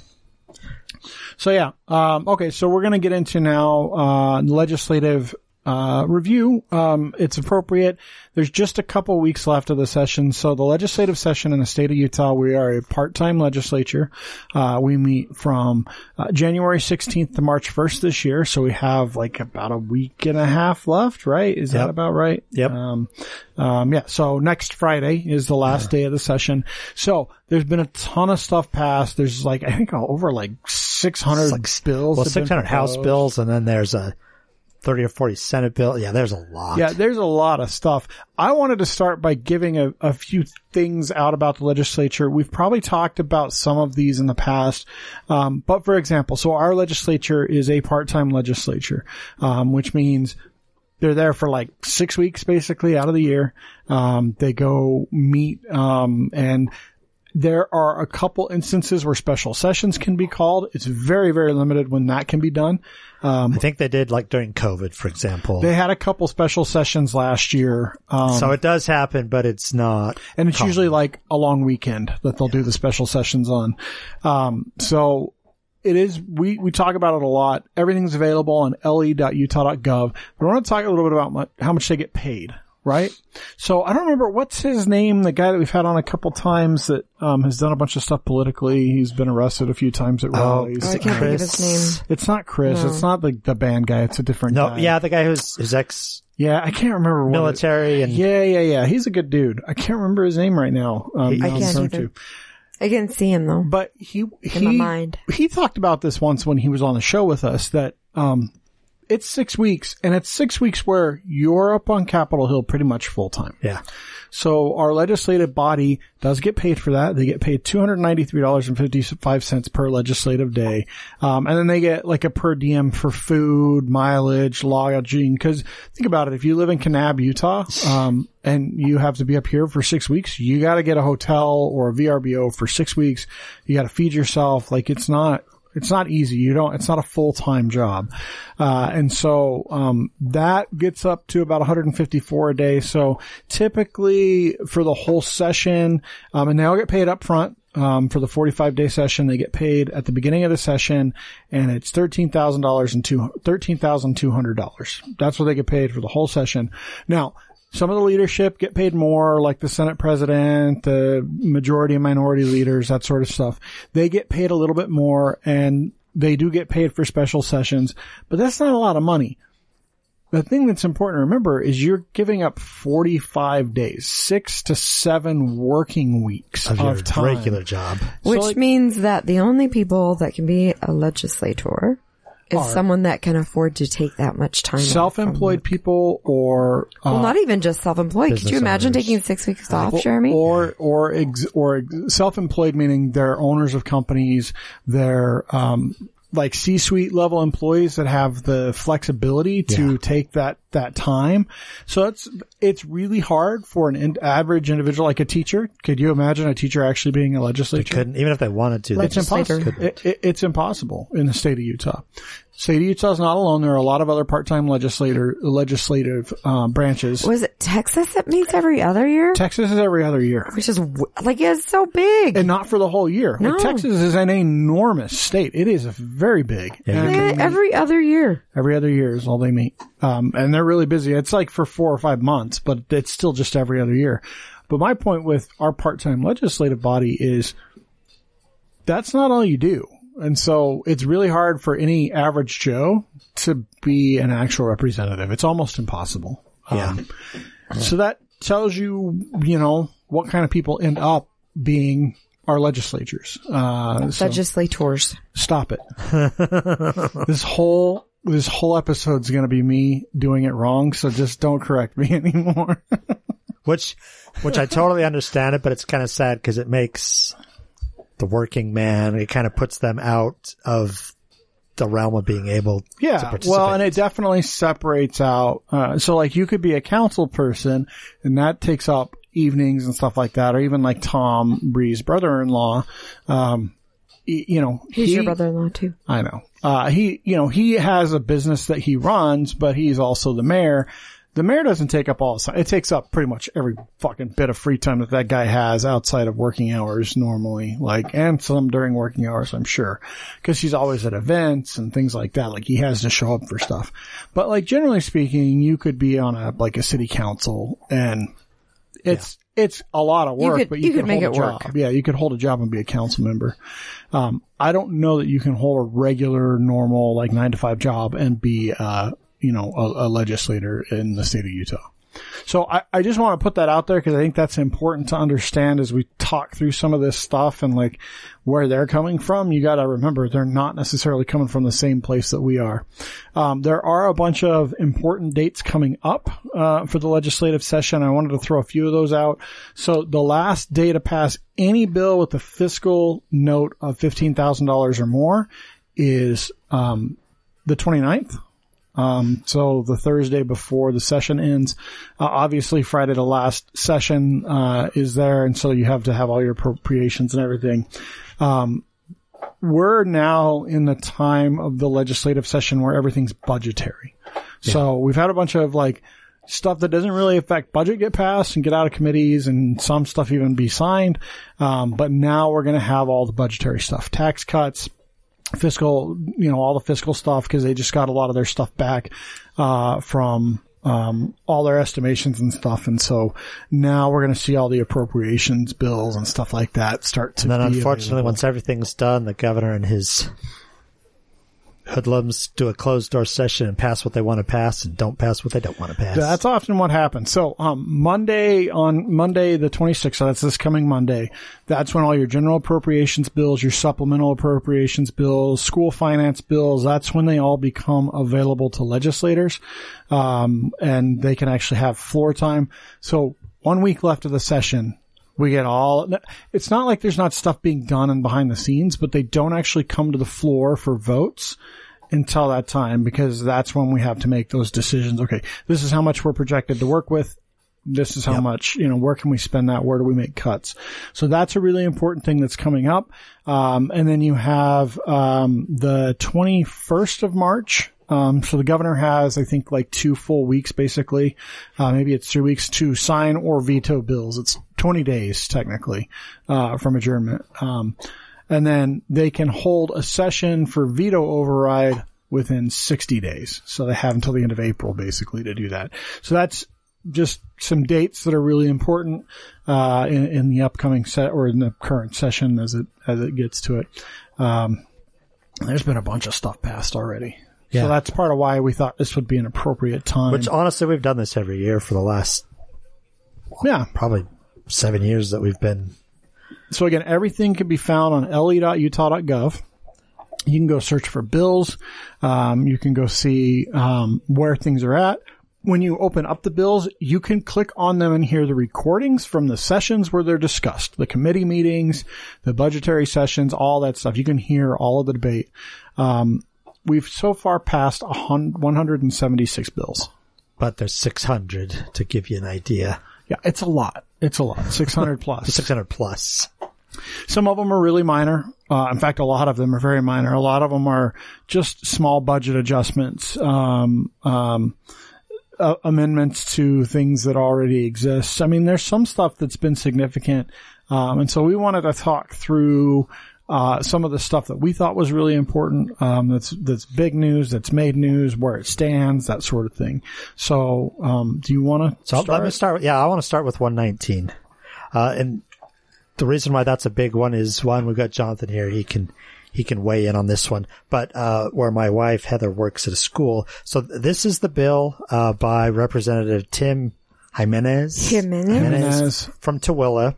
So yeah, um, okay. So we're going to get into now uh, legislative uh, review. Um, it's appropriate. There's just a couple weeks left of the session. So the legislative session in the state of Utah, we are a part-time legislature. Uh, we meet from uh, January 16th to March 1st this year. So we have like about a week and a half left, right? Is that about right? Yep. Um, um, yeah. So next Friday is the last day of the session. So there's been a ton of stuff passed. There's like I think over like 600 bills. well, six hundred House bills, and then there's a thirty or forty Senate bill. Yeah, there's a lot. Yeah, there's a lot of stuff. I wanted to start by giving a, a few things out about the legislature. We've probably talked about some of these in the past. Um, but for example, so our legislature is a part-time legislature, um, which means they're there for like six weeks basically out of the year. Um, they go meet, um, and there are a couple instances where special sessions can be called. It's very, very limited when that can be done. I think they did like during COVID, for example. They had a couple special sessions last year. Um, so it does happen, but it's not. and it's usually like a long weekend that they'll do the special sessions on. Um, so it is, we, we talk about it a lot. Everything's available on le.utah.gov. But I want to talk a little bit about mu- how much they get paid, right? So I don't remember what's his name, the guy that we've had on a couple times that, um, has done a bunch of stuff politically. He's been arrested a few times at rallies. Oh, I can't think of his name. It's not Chris. No. It's not the, the band guy. It's a different No, guy. yeah, the guy who's, who's ex Yeah, I can't remember what it- military and Yeah, yeah, yeah. He's a good dude. I can't remember his name right now. Um, I who I'm can't referring either. to. I can see him though. But he he my mind. he talked about this once when he was on the show with us that um it's six weeks and it's six weeks where you're up on Capitol Hill pretty much full time. yeah. So our legislative body does get paid for that. They get paid two hundred ninety three dollars and fifty five cents per legislative day, um, and then they get like a per diem for food, mileage, lodging. Because think about it, if you live in Kanab, Utah, um, and you have to be up here for six weeks, you got to get a hotel or a VRBO for six weeks. You got to feed yourself. Like it's not it's not easy. You don't, it's not a full-time job. Uh, and so, um, that gets up to about 154 a day. So typically for the whole session, um, and they all get paid up front. Um, for the 45 day session, they get paid at the beginning of the session and it's $13,000 and two, $13,200. That's what they get paid for the whole session. Now, some of the leadership get paid more, like the Senate president, the majority and minority leaders, that sort of stuff. They get paid a little bit more and they do get paid for special sessions, but that's not a lot of money. The thing that's important to remember is you're giving up 45 days, six to seven working weeks Of of, your time. regular job. Which like- means that the only people that can be a legislator is Are- someone that can afford to take that much time. Self-employed people or, uh, Well, not even just self-employed. Could you imagine owners. taking six weeks off, Jeremy? Or or ex, or self-employed, meaning they're owners of companies. They're um, like C-suite level employees that have the flexibility to Yeah. take that that time. So it's it's really hard for an in, average individual, like a teacher. Could you imagine a teacher actually being a legislator? Couldn't, even if they wanted to. It's impossible. It, it, it's impossible in the state of Utah. State of Utah is not alone. There are a lot of other part-time legislator legislative um, branches. Was it Texas that meets every other year? Texas is every other year. Which is like it's so big. and not for the whole year. No. Like Texas is an enormous state. It is very big. Yeah, And every other year. every other year is all they meet. Um, and they're really busy. It's like for four or five months, but it's still just every other year. But my point with our part-time legislative body is that's not all you do. And so it's really hard for any average Joe to be an actual representative. It's almost impossible. Yeah. Um, so that tells you, you know, what kind of people end up being our legislatures. Uh, so Legislators. stop it. this whole, this whole episode's going to be me doing it wrong. So just don't correct me anymore. which, which I totally understand it, but it's kind of sad because it makes the working man, it kind of puts them out of the realm of being able to Yeah. participate. Well, and it definitely separates out. Uh, so like you could be a council person and that takes up evenings and stuff like that, or even like Tom Bree's brother-in-law. Um, you know, He's he- your brother-in-law too. I know. Uh, he, you know, he has a business that he runs, but he's also the mayor. The mayor doesn't take up all the time. It takes up pretty much every fucking bit of free time that that guy has outside of working hours normally, like, and some during working hours, I'm sure. Cause he's always at events and things like that. Like he has to show up for stuff. But like generally speaking, you could be on a, like a city council and it's, it's a lot of You work, could- but you, you could could make hold it a work. job. Yeah, you could hold a job and be a council member. Um, I don't know that you can hold a regular, normal, like nine to five job and be, uh, you know, a, a legislator in the state of Utah. So I, I just want to put that out there because I think that's important to understand as we talk through some of this stuff and like where they're coming from. You got to remember they're not necessarily coming from the same place that we are. Um, there are a bunch of important dates coming up uh, for the legislative session. I wanted to throw a few of those out. So the last day to pass any bill with a fiscal note of fifteen thousand dollars or more is um, the 29th Um, so the Thursday before the session ends, uh, obviously Friday the last session, uh, is there. And so you have to have all your appropriations and everything. Um, we're now in the time of the legislative session where everything's budgetary. So we've had a bunch of like stuff that doesn't really affect budget get passed and get out of committees and some stuff even be signed. Um, but now we're going to have all the budgetary stuff, tax cuts, fiscal, you know, all the fiscal stuff because they just got a lot of their stuff back, uh, from, um, all their estimations and stuff. And so now we're going to see all the appropriations bills and stuff like that start to And then unfortunately, available. once everything's done, the governor and his hoodlums do a closed door session and pass what they want to pass and don't pass what they don't want to pass. That's often what happens. So, um, Monday on Monday the 26th, so that's this coming Monday, that's when all your general appropriations bills, your supplemental appropriations bills, school finance bills, that's when they all become available to legislators. Um, and they can actually have floor time. So one week left of the session. We get all, it's not like there's not stuff being done and behind the scenes, but they don't actually come to the floor for votes until that time because that's when we have to make those decisions. Okay, this is how much we're projected to work with. This is how much, you know, where can we spend that? Where do we make cuts? So that's a really important thing that's coming up. Um, and then you have, um, the 21st of March. Um, so the governor has, I think, like two full weeks, basically. Uh, maybe it's three weeks to sign or veto bills. It's 20 days, technically, uh, from adjournment. Um, and then they can hold a session for veto override within 60 days. So they have until the end of April basically to do that. So that's just some dates that are really important uh, in, in the upcoming set or in the current session as it as it gets to it. Um, there's been a bunch of stuff passed already. Yeah. So that's part of why we thought this would be an appropriate time. Which honestly, we've done this every year for the last yeah. probably seven years that we've been. So again, everything can be found on le.utah.gov. You can go search for bills. Um, you can go see um, where things are at. When you open up the bills, you can click on them and hear the recordings from the sessions where they're discussed, the committee meetings, the budgetary sessions, all that stuff. You can hear all of the debate. Um, we've so far passed a hun- 176 bills. But there's 600 to give you an idea. Yeah, it's a lot. It's a lot. 600 plus. 600 plus. Some of them are really minor. Uh, in fact, a lot of them are very minor. A lot of them are just small budget adjustments, um, um, uh, amendments to things that already exist. I mean, there's some stuff that's been significant. Um, and so we wanted to talk through, uh, some of the stuff that we thought was really important, um, that's, that's big news, that's made news, where it stands, that sort of thing. So, um, do you want to So let me start. with- Yeah, I want to start with 119. Uh, and the reason why that's a big one is one, we've got Jonathan here. He can, he can weigh in on this one, but, uh, where my wife Heather works at a school. So th- this is the bill, uh, by Representative Tim Jimenez. Jimenez? Jimenez. From Tooele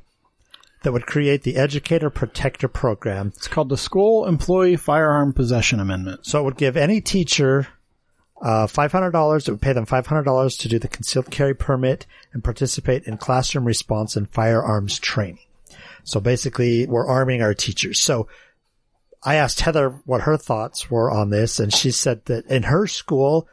that would create the Educator Protector Program. It's called the School Employee Firearm Possession Amendment. So it would give any teacher uh, $500. It would pay them $500 to do the concealed carry permit and participate in classroom response and firearms training. So basically, we're arming our teachers. So I asked Heather what her thoughts were on this, and she said that in her school,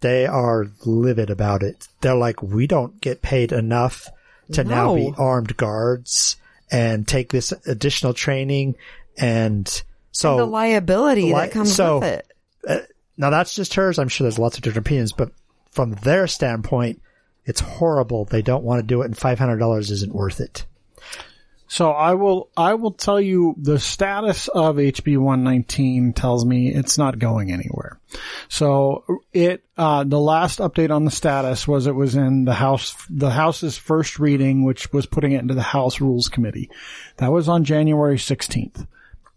they are livid about it. They're like, we don't get paid enough to now be armed guards and take this additional training. And so the liability Li- that comes so- with it. Uh, now that's just hers. I'm sure there's lots of different opinions, but from their standpoint, it's horrible. They don't want to do it and $500 isn't worth it. So I will, I will tell you the status of HB 119 tells me it's not going anywhere. So it, uh, the last update on the status was it was in the House, the House's first reading, which was putting it into the House Rules Committee. That was on January 16th.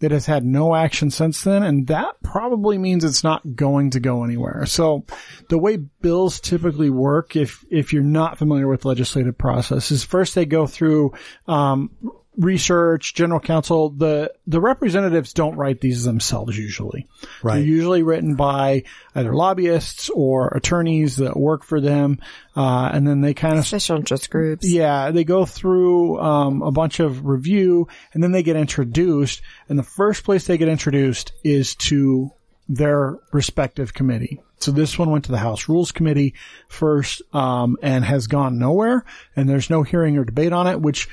It has had no action since then, and that probably means it's not going to go anywhere. So the way bills typically work, if, if you're not familiar with legislative process, is first they go through, um, research, general counsel, the, the representatives don't write these themselves usually. Right. They're usually written by either lobbyists or attorneys that work for them. Uh, and then they kind of Special interest groups. yeah, they go through um, a bunch of review and then they get introduced. And the first place they get introduced is to their respective committee. So this one went to the House Rules Committee first, um, and has gone nowhere. And there's no hearing or debate on it, which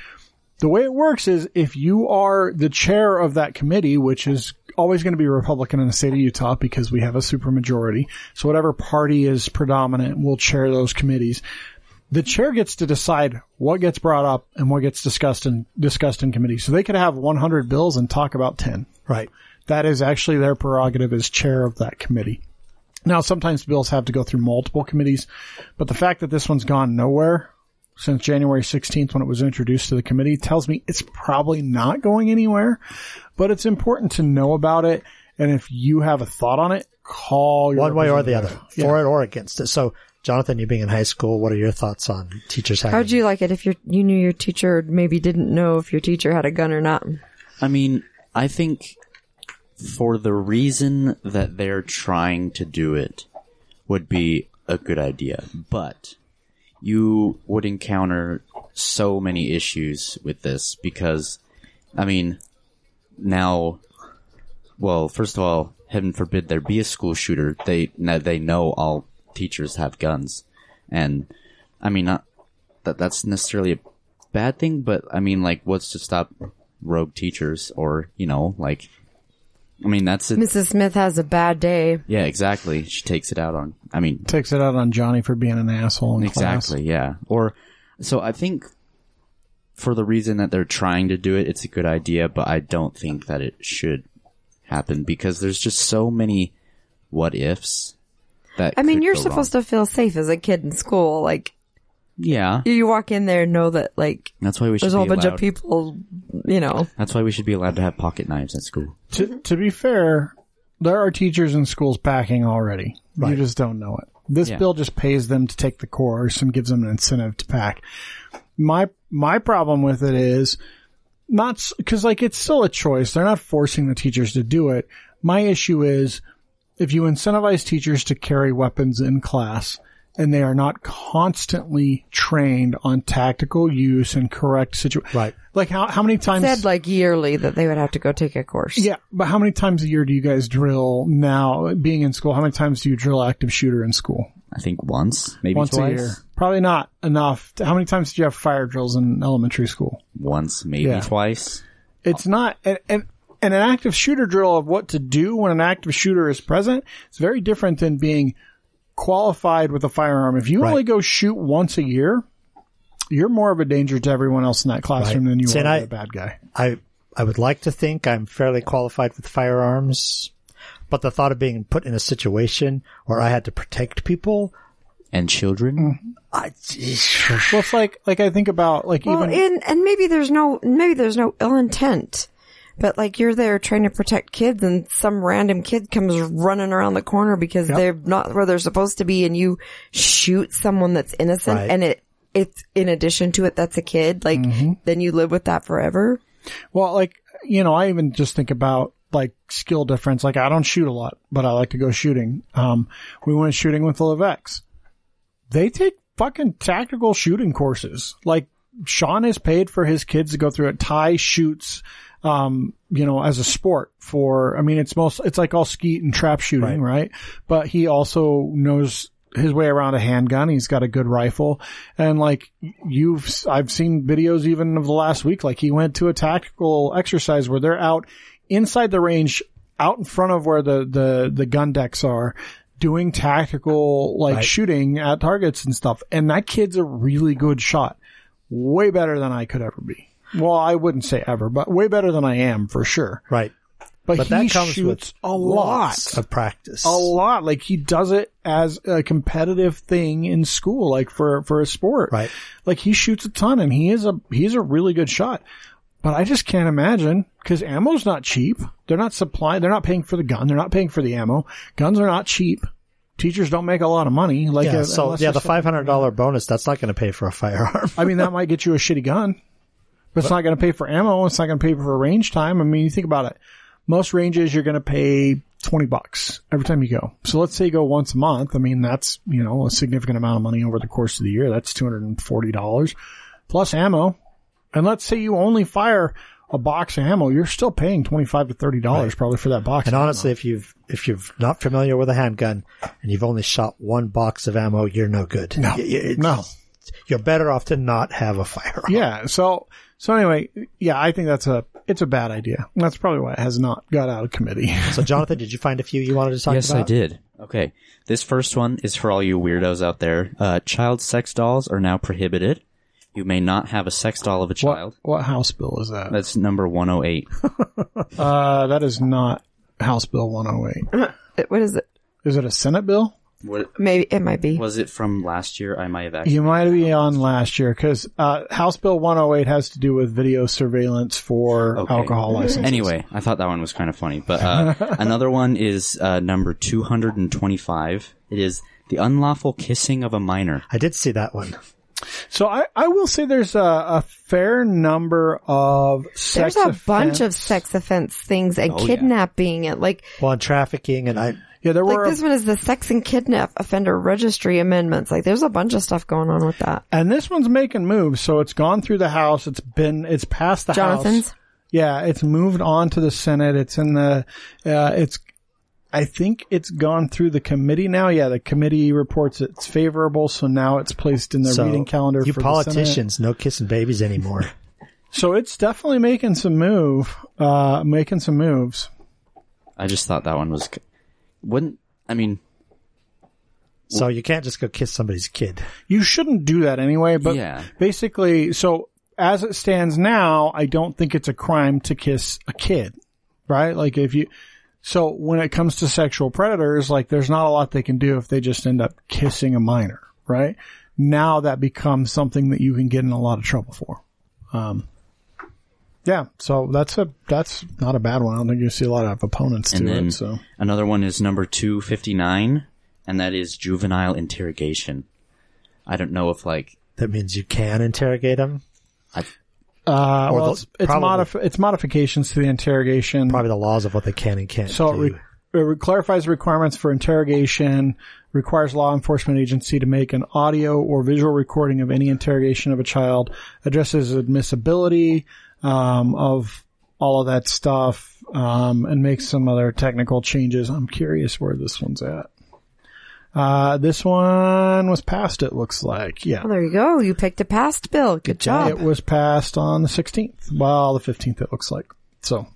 the way it works is if you are the chair of that committee, which is always going to be Republican in the state of Utah because we have a supermajority. So whatever party is predominant will chair those committees. The chair gets to decide what gets brought up and what gets discussed in, discussed in committee. So they could have 100 bills and talk about 10. Right. That is actually their prerogative as chair of that committee. Now, sometimes bills have to go through multiple committees, but the fact that this one's gone nowhere since January 16th when it was introduced to the committee tells me it's probably not going anywhere, but it's important to know about it. And if you have a thought on it, call your One way or the other, representative. for it or against it. So, Jonathan, you being in high school, what are your thoughts on teachers having? How'd you like it if your you knew your teacher maybe didn't know if your teacher had a gun or not? I mean, I think for the reason that they're trying to do it would be a good idea, but you would encounter so many issues with this because, I mean, now, well, first of all, heaven forbid there be a school shooter. They they know all teachers have guns, and I mean, not that that's necessarily a bad thing, but I mean, like, what's to stop rogue teachers or you know, like, I mean, that's it. Mrs. Smith has a bad day. Yeah, exactly. She takes it out on. I mean, Takes it out on Johnny for being an asshole in class. exactly. Yeah. Or so I think for the reason that they're trying to do it, it's a good idea, but I don't think that it should happen because there's just so many what ifs. That I mean, could you're go supposed wrong. to feel safe as a kid in school. Like Yeah, you walk in there and know that like that's why we should. there's a whole bunch allowed, of people. You know, That's why we should be allowed to have pocket knives at school. To, to be fair, there are teachers in schools packing already. You just don't know it. This Yeah. bill just pays them to take the course and gives them an incentive to pack. My my problem with it is not because like it's still a choice. They're not forcing the teachers to do it. My issue is if you incentivize teachers to carry weapons in class and they are not constantly trained on tactical use and correct situation. Right. Like how how many times said like yearly that they would have to go take a course. yeah, but how many times a year do you guys drill now, being in school? How many times do you drill active shooter in school? I think once, maybe Once twice. a year. Probably not enough. How many times did you have fire drills in elementary school? Once, maybe Yeah. twice. It's not, and, and, and an active shooter drill of what to do when an active shooter is present, it's very different than being qualified with a firearm. If you Right. only go shoot once a year, you're more of a danger to everyone else in that classroom Right. than you See, are and I- the bad guy. I I would like to think I'm fairly qualified with firearms, but the thought of being put in a situation where I had to protect people, And children? Mm-hmm. I, Well, it's like, like I think about like Well, even, and and maybe there's no maybe there's no ill intent, but like you're there trying to protect kids, and some random kid comes running around the corner because they're not where they're supposed to be, and you shoot someone that's innocent, Right. and it it's in addition to it that's a kid. Like then you live with that forever. Well, like, you know, I even just think about like skill difference. Like I don't shoot a lot, but I like to go shooting. Um, we went shooting with the Levex. They take fucking tactical shooting courses. Like Sean is paid for his kids to go through it. Ty shoots, um, you know, as a sport for, I mean, it's most, it's like all skeet and trap shooting, right? But he also knows his way around a handgun. He's got a good rifle. And like you've, I've seen videos even of the last week, like he went to a tactical exercise where they're out inside the range, out in front of where the, the, the gun decks are doing tactical like Right. shooting at targets and stuff. And that kid's a really good shot. Way better than I could ever be. Well, I wouldn't say ever, but way better than I am for sure. right. But, But he that comes shoots with a lot of practice. a lot. Like he does it as a competitive thing in school, like for for a sport. Right. Like he shoots a ton, and he is a he's a really good shot. But I just can't imagine because ammo's not cheap. They're not supplying. They're not paying for the gun. They're not paying for the ammo. Guns are not cheap. Teachers don't make a lot of money. Like Yeah, uh, so yeah, the five hundred dollar bonus that's not going to pay for a firearm. I mean, that might get you a shitty gun, but it's not going to pay for ammo. It's not going to pay for range time. I mean, you think about it. Most ranges you're going to pay 20 bucks every time you go. So let's say you go once a month. I mean, that's, you know, a significant amount of money over the course of the year. That's $240 plus ammo. And let's say you only fire a box of ammo, you're still paying twenty five to thirty dollars probably for that box. And honestly, if you've if you're not familiar with a handgun and you've only shot one box of ammo, you're no good. No. It's- No. You're better off to not have a firearm. yeah. So so anyway, yeah, I think that's a it's a bad idea. That's probably why it has not got out of committee. So, Jonathan, did you find a few you wanted to talk Yes, about? Yes, I did. Okay. This first one is for all you weirdos out there. Uh, child sex dolls are now prohibited. You may not have a sex doll of a child. what House bill is that? That's number 108. Uh, that is not House Bill 108. What is it? Is it a Senate bill? What Maybe it might be. was it from last year? I might have actually. You might be on last year because uh, House Bill 108 has to do with video surveillance for Okay. alcohol licenses. Anyway, I thought that one was kind of funny. But uh, another one is uh, number 225. It is the unlawful kissing of a minor. I did see that one. so I, I will say there's a, a fair number of sex There's a bunch of sex offense things and Oh, yeah. kidnapping and like Well, and trafficking, and I yeah there like were this one is the sex and kidnap offender registry amendments. Like there's a bunch of stuff going on with that. and this one's making moves so it's gone through the House it's been it's passed the Jonathan's. House yeah it's moved on to the Senate it's in the uh, it's I think it's gone through the committee now. Yeah, the committee reports it's favorable, so now it's placed in the so reading calendar You for the politicians, no kissing babies anymore. So it's definitely making some move, uh, making some moves. I just thought that one was. Wouldn't. I mean, so you can't just go kiss somebody's kid. You shouldn't do that anyway, but Yeah. basically, so as it stands now, I don't think it's a crime to kiss a kid, right? Like if you, so when it comes to sexual predators, like there's not a lot they can do if they just end up kissing a minor, right? Now that becomes something that you can get in a lot of trouble for. Um, yeah, so that's a that's not a bad one. I don't think you see a lot of opponents to then it. So another one is number 259, and that is juvenile interrogation. I don't know if like That means you can interrogate them. Uh, well, the- it's, it's, probably- modif- it's modifications to the interrogation. Probably the laws of what they can and can't So it, re- it re- clarifies the requirements for interrogation, requires law enforcement agency to make an audio or visual recording of any interrogation of a child, addresses admissibility um, of all of that stuff, um, and make some other technical changes. I'm curious where this one's at. Uh, this one was passed, it looks like. Yeah. Well, there you go. You picked a passed bill. Good job. It was passed on the 16th. Well, the 15th, it looks like. So,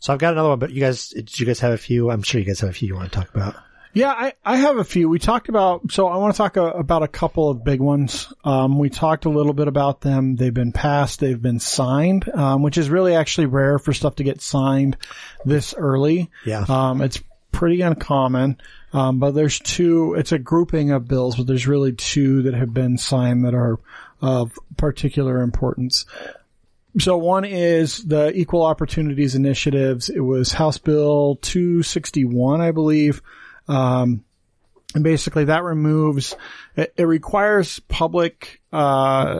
so I've got another one, but you guys, did you guys have a few? I'm sure you guys have a few you want to talk about. Yeah, I, I have a few. We talked about, so I want to talk a, about a couple of big ones. Um, we talked a little bit about them. They've been passed. They've been signed, um, which is really actually rare for stuff to get signed this early. Yeah. Um, it's pretty uncommon. Um, but there's two, it's a grouping of bills, but there's really two that have been signed that are of particular importance. So one is the Equal Opportunities Initiatives. It was House Bill 261, I believe. Um, and basically that removes, it, it requires public, uh,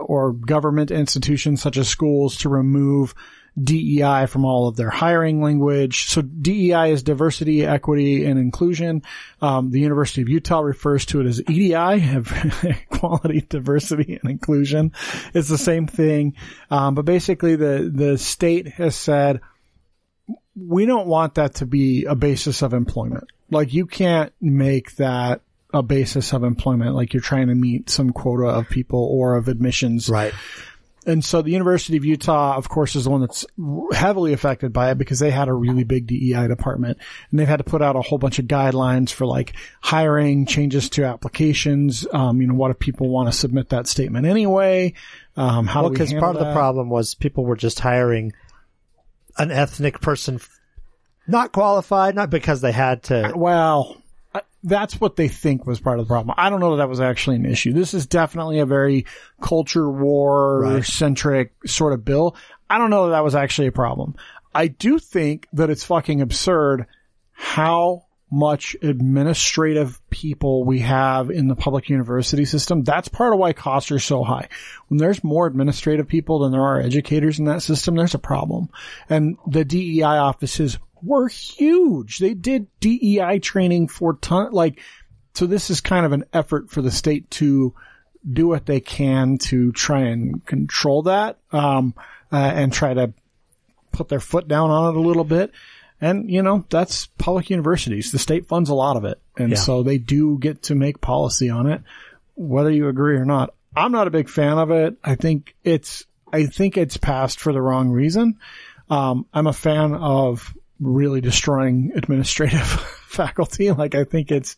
or government institutions such as schools to remove DEI from all of their hiring language. So DEI is diversity, equity, and inclusion. Um, the University of Utah refers to it as EDI, equality, diversity, and inclusion. It's the same thing. Um, but basically the, the state has said, we don't want that to be a basis of employment. Like you can't make that a basis of employment, like you're trying to meet some quota of people or of admissions. Right. And so the University of Utah, of course, is the one that's heavily affected by it because they had a really big DEI department and they've had to put out a whole bunch of guidelines for like hiring, changes to applications. Um, you know, what if people want to submit that statement anyway? Um, how Well, we because part of the problem was people were just hiring an ethnic person, not qualified, not because they had to. Well, that's what they think was part of the problem. I don't know that that was actually an issue. This is definitely a very culture war Right. centric sort of bill. I don't know that that was actually a problem. I do think that it's fucking absurd how much administrative people we have in the public university system. That's part of why costs are so high. When there's more administrative people than there are educators in that system, there's a problem. And the DEI offices were huge. They did DEI training for ton, like, so this is kind of an effort for the state to do what they can to try and control that, um, uh, and try to put their foot down on it a little bit. And, you know, that's public universities. The state funds a lot of it. And Yeah. so they do get to make policy on it, whether you agree or not. I'm not a big fan of it. I think it's, I think it's passed for the wrong reason. Um, I'm a fan of really destroying administrative faculty. Like I think it's,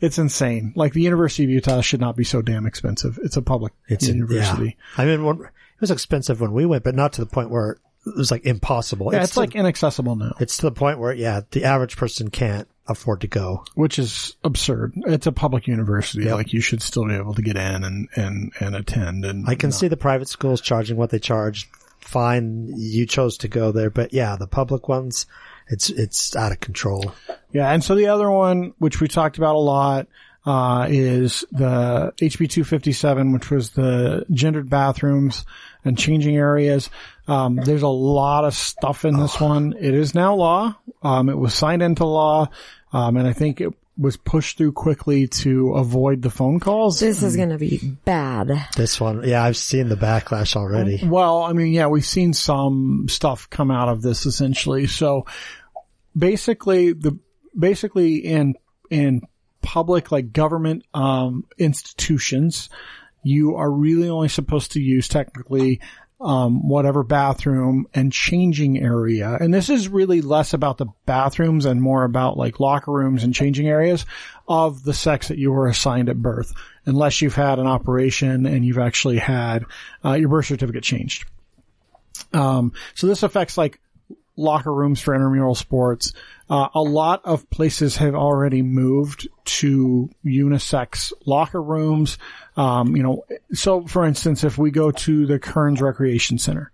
it's insane. Like the University of Utah should not be so damn expensive. It's a public It's university. Yeah. I mean, when, it was expensive when we went, but not to the point where it was like impossible. Yeah, it's, to- like inaccessible now, it's to the point where, yeah, the average person can't afford to go. which is absurd. It's a public university. Like you should still be able to get in and, and, and attend. And I can see the private schools charging what they charge. Fine, you chose to go there, but yeah, the public ones, it's it's out of control. Yeah, and so the other one, which we talked about a lot, uh, is the HB 257, which was the gendered bathrooms and changing areas. Um, there's a lot of stuff in this one. It is now law. Um, it was signed into law. Um, and I think it was pushed through quickly to avoid the phone calls. This is going to be bad. This one, yeah, I've seen the backlash already. Well, I mean, yeah, we've seen some stuff come out of this essentially. So basically the, basically in, in public, like government, um, institutions, you are really only supposed to use technically, um, whatever bathroom and changing area. And this is really less about the bathrooms and more about like locker rooms and changing areas of the sex that you were assigned at birth, unless you've had an operation and you've actually had, uh, your birth certificate changed. Um, so this affects like locker rooms for intramural sports. Uh, a lot of places have already moved to unisex locker rooms. Um, you know, so for instance, if we go to the Kearns Recreation Center,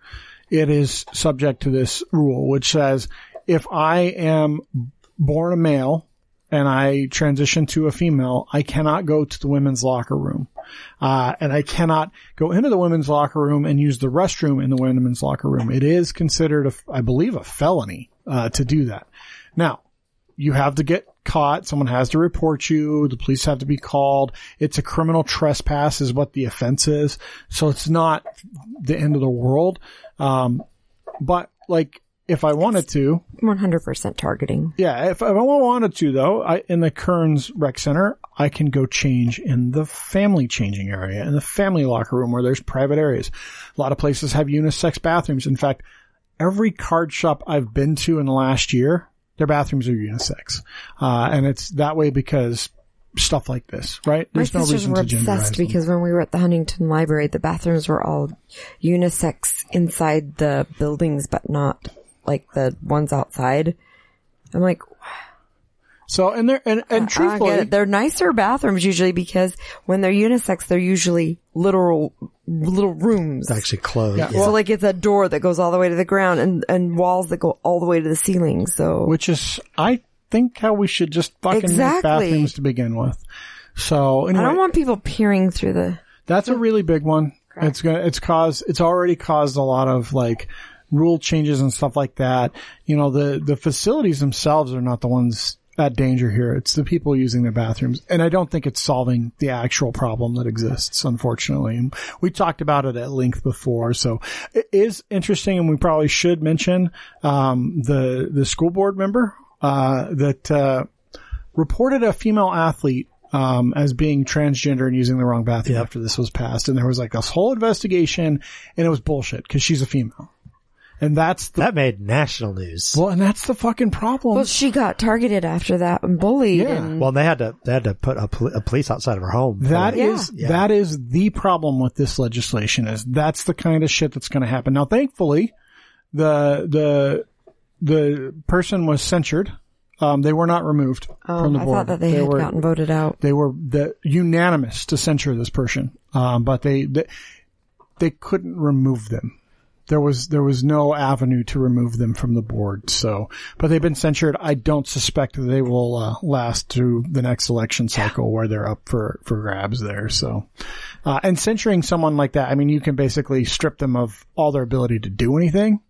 it is subject to this rule, which says if I am born a male and I transition to a female, I cannot go to the women's locker room. Uh, and I cannot go into the women's locker room and use the restroom in the women's locker room. It is considered, a, I believe, a felony, uh, to do that. Now, you have to get caught. Someone has to report you. The police have to be called. It's a criminal trespass is what the offense is. So it's not the end of the world. Um, but like, if I wanted to, 100% targeting. yeah, if I wanted to though, I, in the Kearns Rec Center, I can go change in the family changing area, in the family locker room where there's private areas. A lot of places have unisex bathrooms. In fact, every card shop I've been to in the last year, their bathrooms are unisex. Uh, and it's that way because stuff like this, right? My There's no sisters reason were to obsessed because when we were at the Huntington Library, the bathrooms were all unisex inside the buildings, but not like the ones outside. I'm like, So, and they're, and, and truthfully, get it. They're nicer bathrooms usually because when they're unisex, they're usually literal little rooms. It's actually closed. Yeah, Yeah. so like it's a door that goes all the way to the ground and, and walls that go all the way to the ceiling. So which is, I think how we should just fucking make Exactly. bathrooms to begin with. So I don't want people peering through the, That's a really big one. It's gonna, it's caused, it's already caused a lot of like rule changes and stuff like that. You know, the, the facilities themselves are not the ones at danger here. It's the people using the bathrooms. And I don't think it's solving the actual problem that exists, unfortunately. And we talked about it at length before. So it is interesting and we probably should mention, um, the, the school board member, uh, that, uh, reported a female athlete um, as being transgender and using the wrong bathroom after this was passed. And there was like this whole investigation and it was bullshit because she's a female. And that's the, That made national news. well, and that's the fucking problem. well, she got targeted after that and bullied Yeah. and Well, they had to they had to put a, pol- a police outside of her home. That Yeah. is that is the problem with this legislation is that's the kind of shit that's going to happen. Now, thankfully, the the the person was censured. Um, they were not removed Oh, from the board. I thought that they, had were gotten voted out. they were the unanimous to censure this person, um, but they, they they couldn't remove them. There was there was no avenue to remove them from the board. So, but they've been censured. I don't suspect that they will uh, last through the next election cycle where they're up for for grabs there. So, uh, and censuring someone like that, I mean, you can basically strip them of all their ability to do anything,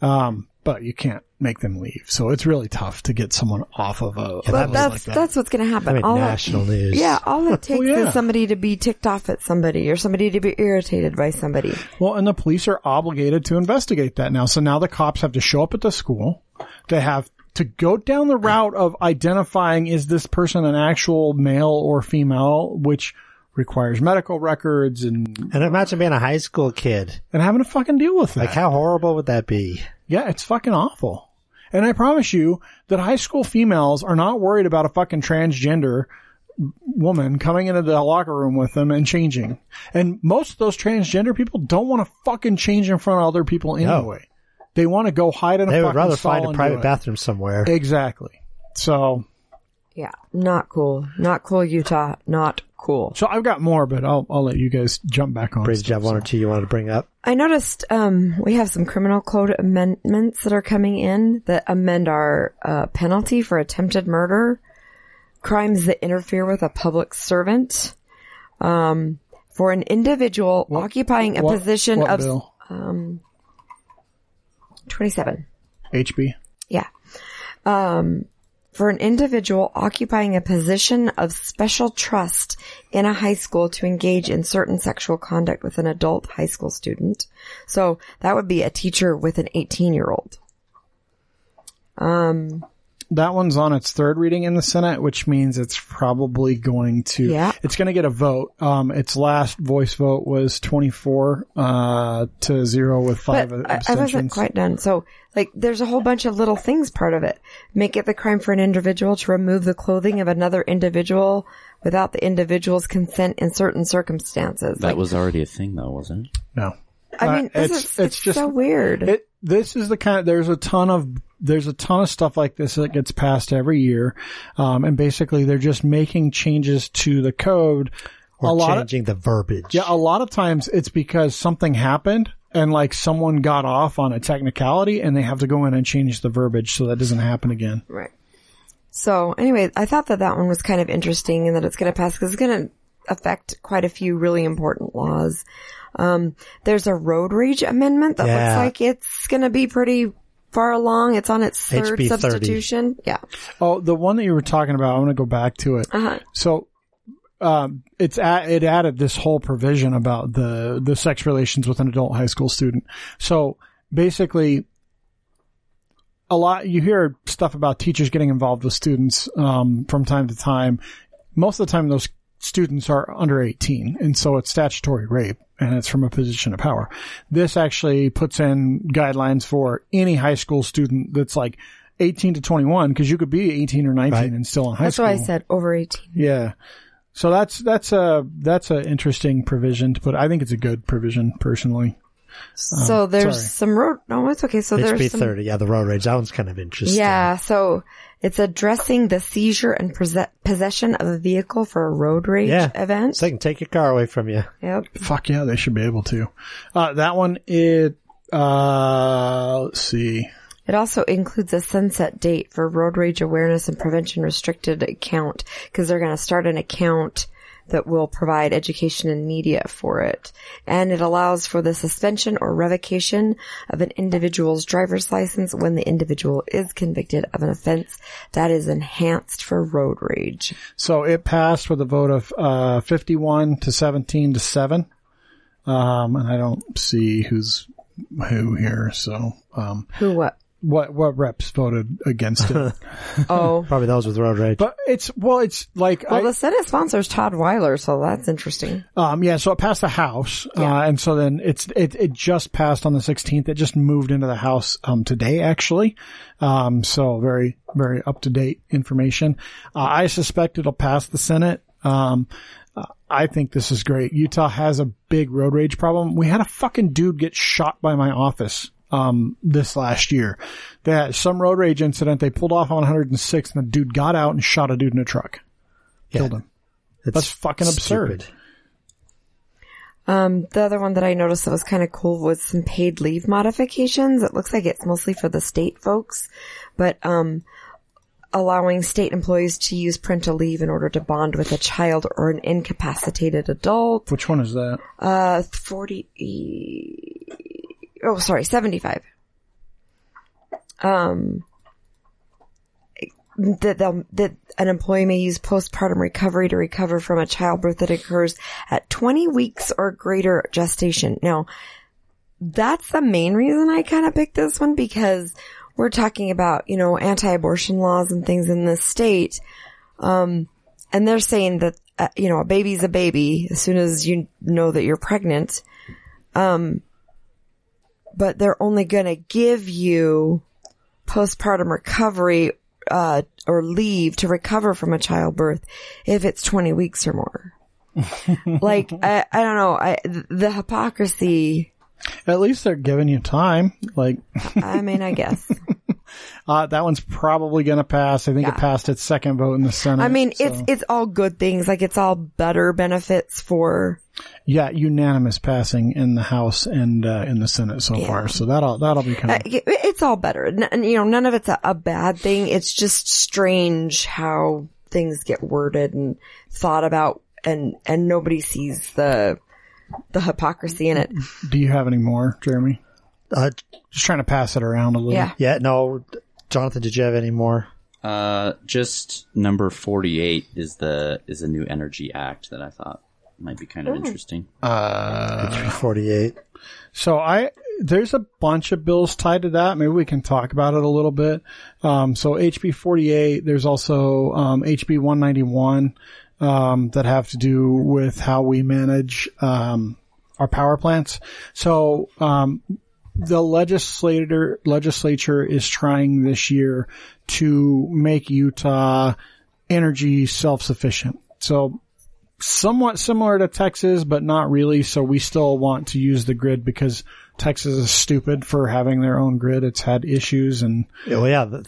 um, but you can't make them leave. So it's really tough to get someone off of a. a But that's like that. that's what's going to happen. I mean, All it- national news. yeah, all it takes yeah. is somebody to be ticked off at somebody or somebody to be irritated by somebody. Well, and the police are obligated to investigate that now. So now the cops have to show up at the school. They have to go down the route of identifying is this person an actual male or female, which requires medical records and And imagine being a high school kid. and having to fucking deal with that. Like, how horrible would that be? Yeah, it's fucking awful. And I promise you that high school females are not worried about a fucking transgender woman coming into the locker room with them and changing. And most of those transgender people don't want to fucking change in front of other people anyway. They want to go hide in a They would rather find a private bathroom somewhere. Exactly. So, Yeah, not cool. Not cool, Utah. Not cool. so I've got more, but I'll, I'll let you guys jump back on. Brady, did you have one or two you wanted to bring up? I noticed um, we have some criminal code amendments that are coming in that amend our uh, penalty for attempted murder, crimes that interfere with a public servant, um, for an individual occupying a What- position what of bill? twenty-seven. HB. Yeah. Um, for an individual occupying a position of special trust in a high school to engage in certain sexual conduct with an adult high school student. So that would be a teacher with an 18 year old. Um, That one's on its third reading in the Senate, which means it's probably going to, Yeah. it's going to get a vote. Um, its last voice vote was 24, uh, to zero with five But I, I abstentions. wasn't quite done. So like there's a whole bunch of little things part of it. Make it the crime for an individual to remove the clothing of another individual without the individual's consent in certain circumstances. That Like, was already a thing, though, wasn't it? no. I Uh, mean, this it's- is, it's it's, just- so weird. It, this is the kind there's a ton of, there's a ton of stuff like this that gets passed every year. Um, and basically they're just making changes to the code. Or a lot of, changing the verbiage. Yeah, a lot of times it's because something happened and like someone got off on a technicality and they have to go in and change the verbiage so that doesn't happen again. Right. So anyway, I thought that that one was kind of interesting and that it's going to pass because it's going to affect quite a few really important laws. Um, there's a road rage amendment that Yeah. looks like it's going to be pretty far along. It's on its third HB 30. substitution. Yeah. Oh, the one that you were talking about, I want to go back to it. Uh-huh. So, um, it's at, it added this whole provision about the, the sex relations with an adult high school student. So basically, a lot, you hear stuff about teachers getting involved with students, um, from time to time. Most of the time those students are under 18 and so it's statutory rape and it's from a position of power. This actually puts in guidelines for any high school student that's like 18 to 21 because you could be 18 or 19 Right. and still in high school. That's school. why I said over 18. Yeah. So that's that's a that's a interesting provision to put. I think it's a good provision personally. So there's Um, sorry. some road. No, it's okay. So there's HB some, 30. Yeah, the road rage. That one's kind of interesting. Yeah, so it's addressing the seizure and pose- possession of a vehicle for a road rage Yeah. event. So they can take your car away from you. yep. Fuck yeah, they should be able to. Uh, that one it uh let's see. It also includes a sunset date for road rage awareness and prevention restricted account because they're going to start an account that will provide education and media for it. And it allows for the suspension or revocation of an individual's driver's license when the individual is convicted of an offense that is enhanced for road rage. So it passed with a vote of uh 51 to 17 to 7. Um and I don't see who's who here, so um Who what? What what reps voted against it. Oh. Probably those with road rage. but it's well it's like Well, I, the Senate sponsors Todd Weiler, so that's interesting. Um, yeah, so it passed the House, uh, and so then it's it it just passed on the 16th. It just moved into the House um today, actually. Um, so very very up to date information. Uh, I suspect it'll pass the Senate. Um, uh, I think this is great. Utah has a big road rage problem. We had a fucking dude get shot by my office. Um, this last year, they had some road rage incident. They pulled off on 106 and the dude got out and shot a dude in a truck. Killed him. It's That's fucking absurd. stupid. Um, the other one that I noticed that was kind of cool was some paid leave modifications. It looks like it's mostly for the state folks, but, um, allowing state employees to use parental leave in order to bond with a child or an incapacitated adult. Which one is that? Uh, 40, oh, sorry, 75. Um, that that an employee may use postpartum recovery to recover from a childbirth that occurs at 20 weeks or greater gestation. Now, that's the main reason I kind of picked this one because we're talking about, you know, anti-abortion laws and things in this state. Um, and they're saying that, uh, you know, a baby's a baby as soon as you know that you're pregnant. Um, but they're only going to give you postpartum recovery uh, or leave to recover from a childbirth if it's 20 weeks or more. like, I, I don't know. I, the hypocrisy, At least they're giving you time. Like, I mean, I guess. uh, that one's probably going to pass. I think it passed its second vote in the Senate. I mean, so- it's, it's all good things. Like, it's all better benefits for, yeah, unanimous passing in the House and uh, in the Senate so Yeah. far. So that'll that'll be kind. Of... it- it's all better. N- And, you know, none of it's a, a bad thing. It's just strange how things get worded and thought about and, and nobody sees the, the hypocrisy in it. Do you have any more, Jeremy? Uh, Just trying to pass it around a little. Yeah. yeah, no, Jonathan, did you have any more? Uh, just number forty-eight is the is a new energy act that I thought might be kind of interesting. Uh, 48. So I there's a bunch of bills tied to that. Maybe we can talk about it a little bit. Um, so HB 48. There's also um, HB 191 um, that have to do with how we manage um, our power plants. So um, the legislator legislature is trying this year to make Utah energy self-sufficient. So somewhat similar to Texas, but not really. So we still want to use the grid because Texas is stupid for having their own grid. It's had issues and Well, yeah,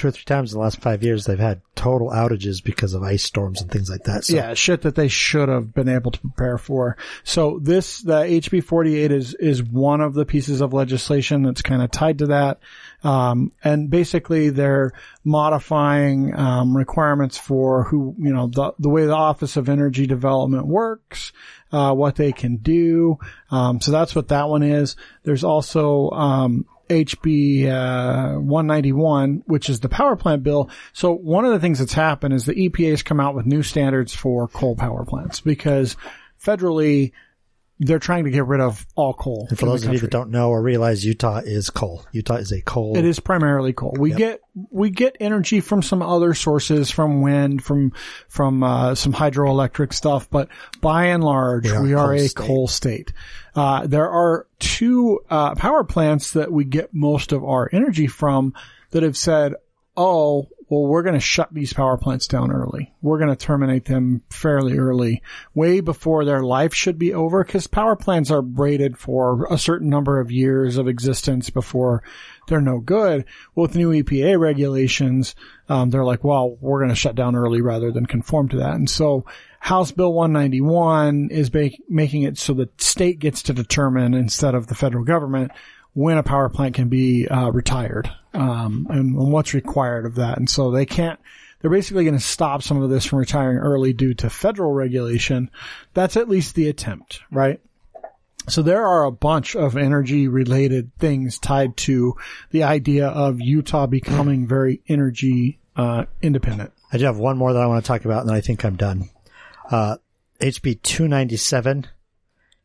two or three times in the last five years, they've had total outages because of ice storms and things like that. So, yeah, shit that they should have been able to prepare for. So this, the HB 48 is, is one of the pieces of legislation that's kind of tied to that. Um, and basically they're modifying, um, requirements for who, you know, the, the way the Office of Energy Development works, uh, what they can do. Um, so that's what that one is. There's also, um, HB uh, 191, which is the power plant bill. So one of the things that's happened is the EPA has come out with new standards for coal power plants because federally they're trying to get rid of all coal. And for those of you that don't know or realize, Utah is coal. Utah is a coal. It is primarily coal. We get we get energy from some other sources, from wind, from from uh, some hydroelectric stuff, but by and large, We are we a are coal a state. coal state. Uh, there are two uh, power plants that we get most of our energy from that have said, "Oh, well, we're going to shut these power plants down early. We're going to terminate them fairly early, way before their life should be over, because power plants are rated for a certain number of years of existence before they're no good. With new EPA regulations, um, they're like, well, we're going to shut down early rather than conform to that. And so House Bill 191 is ba- making it so the state gets to determine instead of the federal government when a power plant can be uh, retired um, and, and what's required of that. And so they can't. They're basically going to stop some of this from retiring early due to federal regulation. That's at least the attempt, right? So there are a bunch of energy related things tied to the idea of Utah becoming very energy uh, independent. I do have one more that I want to talk about, and then I think I'm done. Uh, HB 297,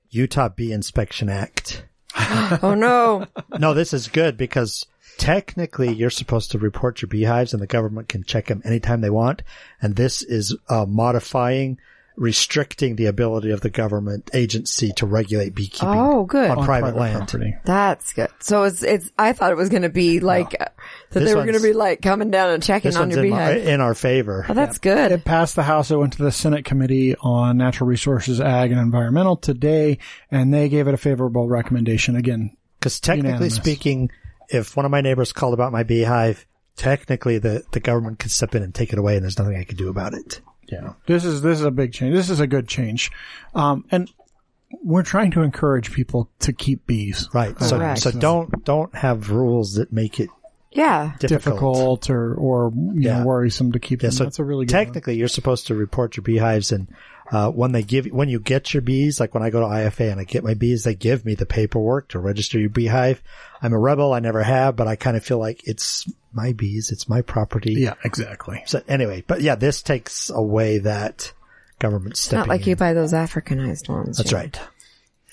Utah Bee Inspection Act. Oh no. No, this is good because technically you're supposed to report your beehives and the government can check them anytime they want. And this is uh, modifying, restricting the ability of the government agency to regulate beekeeping Oh, good. on, on private, land. property. That's good. So it's, it's, I thought it was going to be like, uh, that This they were going to be like coming down and checking on one's your in, my, beehive. in our favor. Oh, that's good. It passed the House. It went to the Senate Committee on Natural Resources, Ag, and Environmental today, and they gave it a favorable recommendation. Again, Because technically Unanimous. speaking, if one of my neighbors called about my beehive, technically the, the government could step in and take it away and there's nothing I could do about it. Yeah, this is this is a big change. This is a good change, um, and we're trying to encourage people to keep bees. Right. So, Correct. so don't, don't have rules that make it Yeah. difficult, or or you Yeah. know worrisome to keep Yeah, them. so That's a really good one. technically you're supposed to report your beehives and uh, when they give when you get your bees, like when I go to IFA and I get my bees, they give me the paperwork to register your beehive. I'm a rebel, I never have, but I kind of feel like it's my bees, it's my property. Yeah, exactly. So anyway, but yeah, this takes away that government stepping Not like in. you buy those Africanized ones. That's you know, right.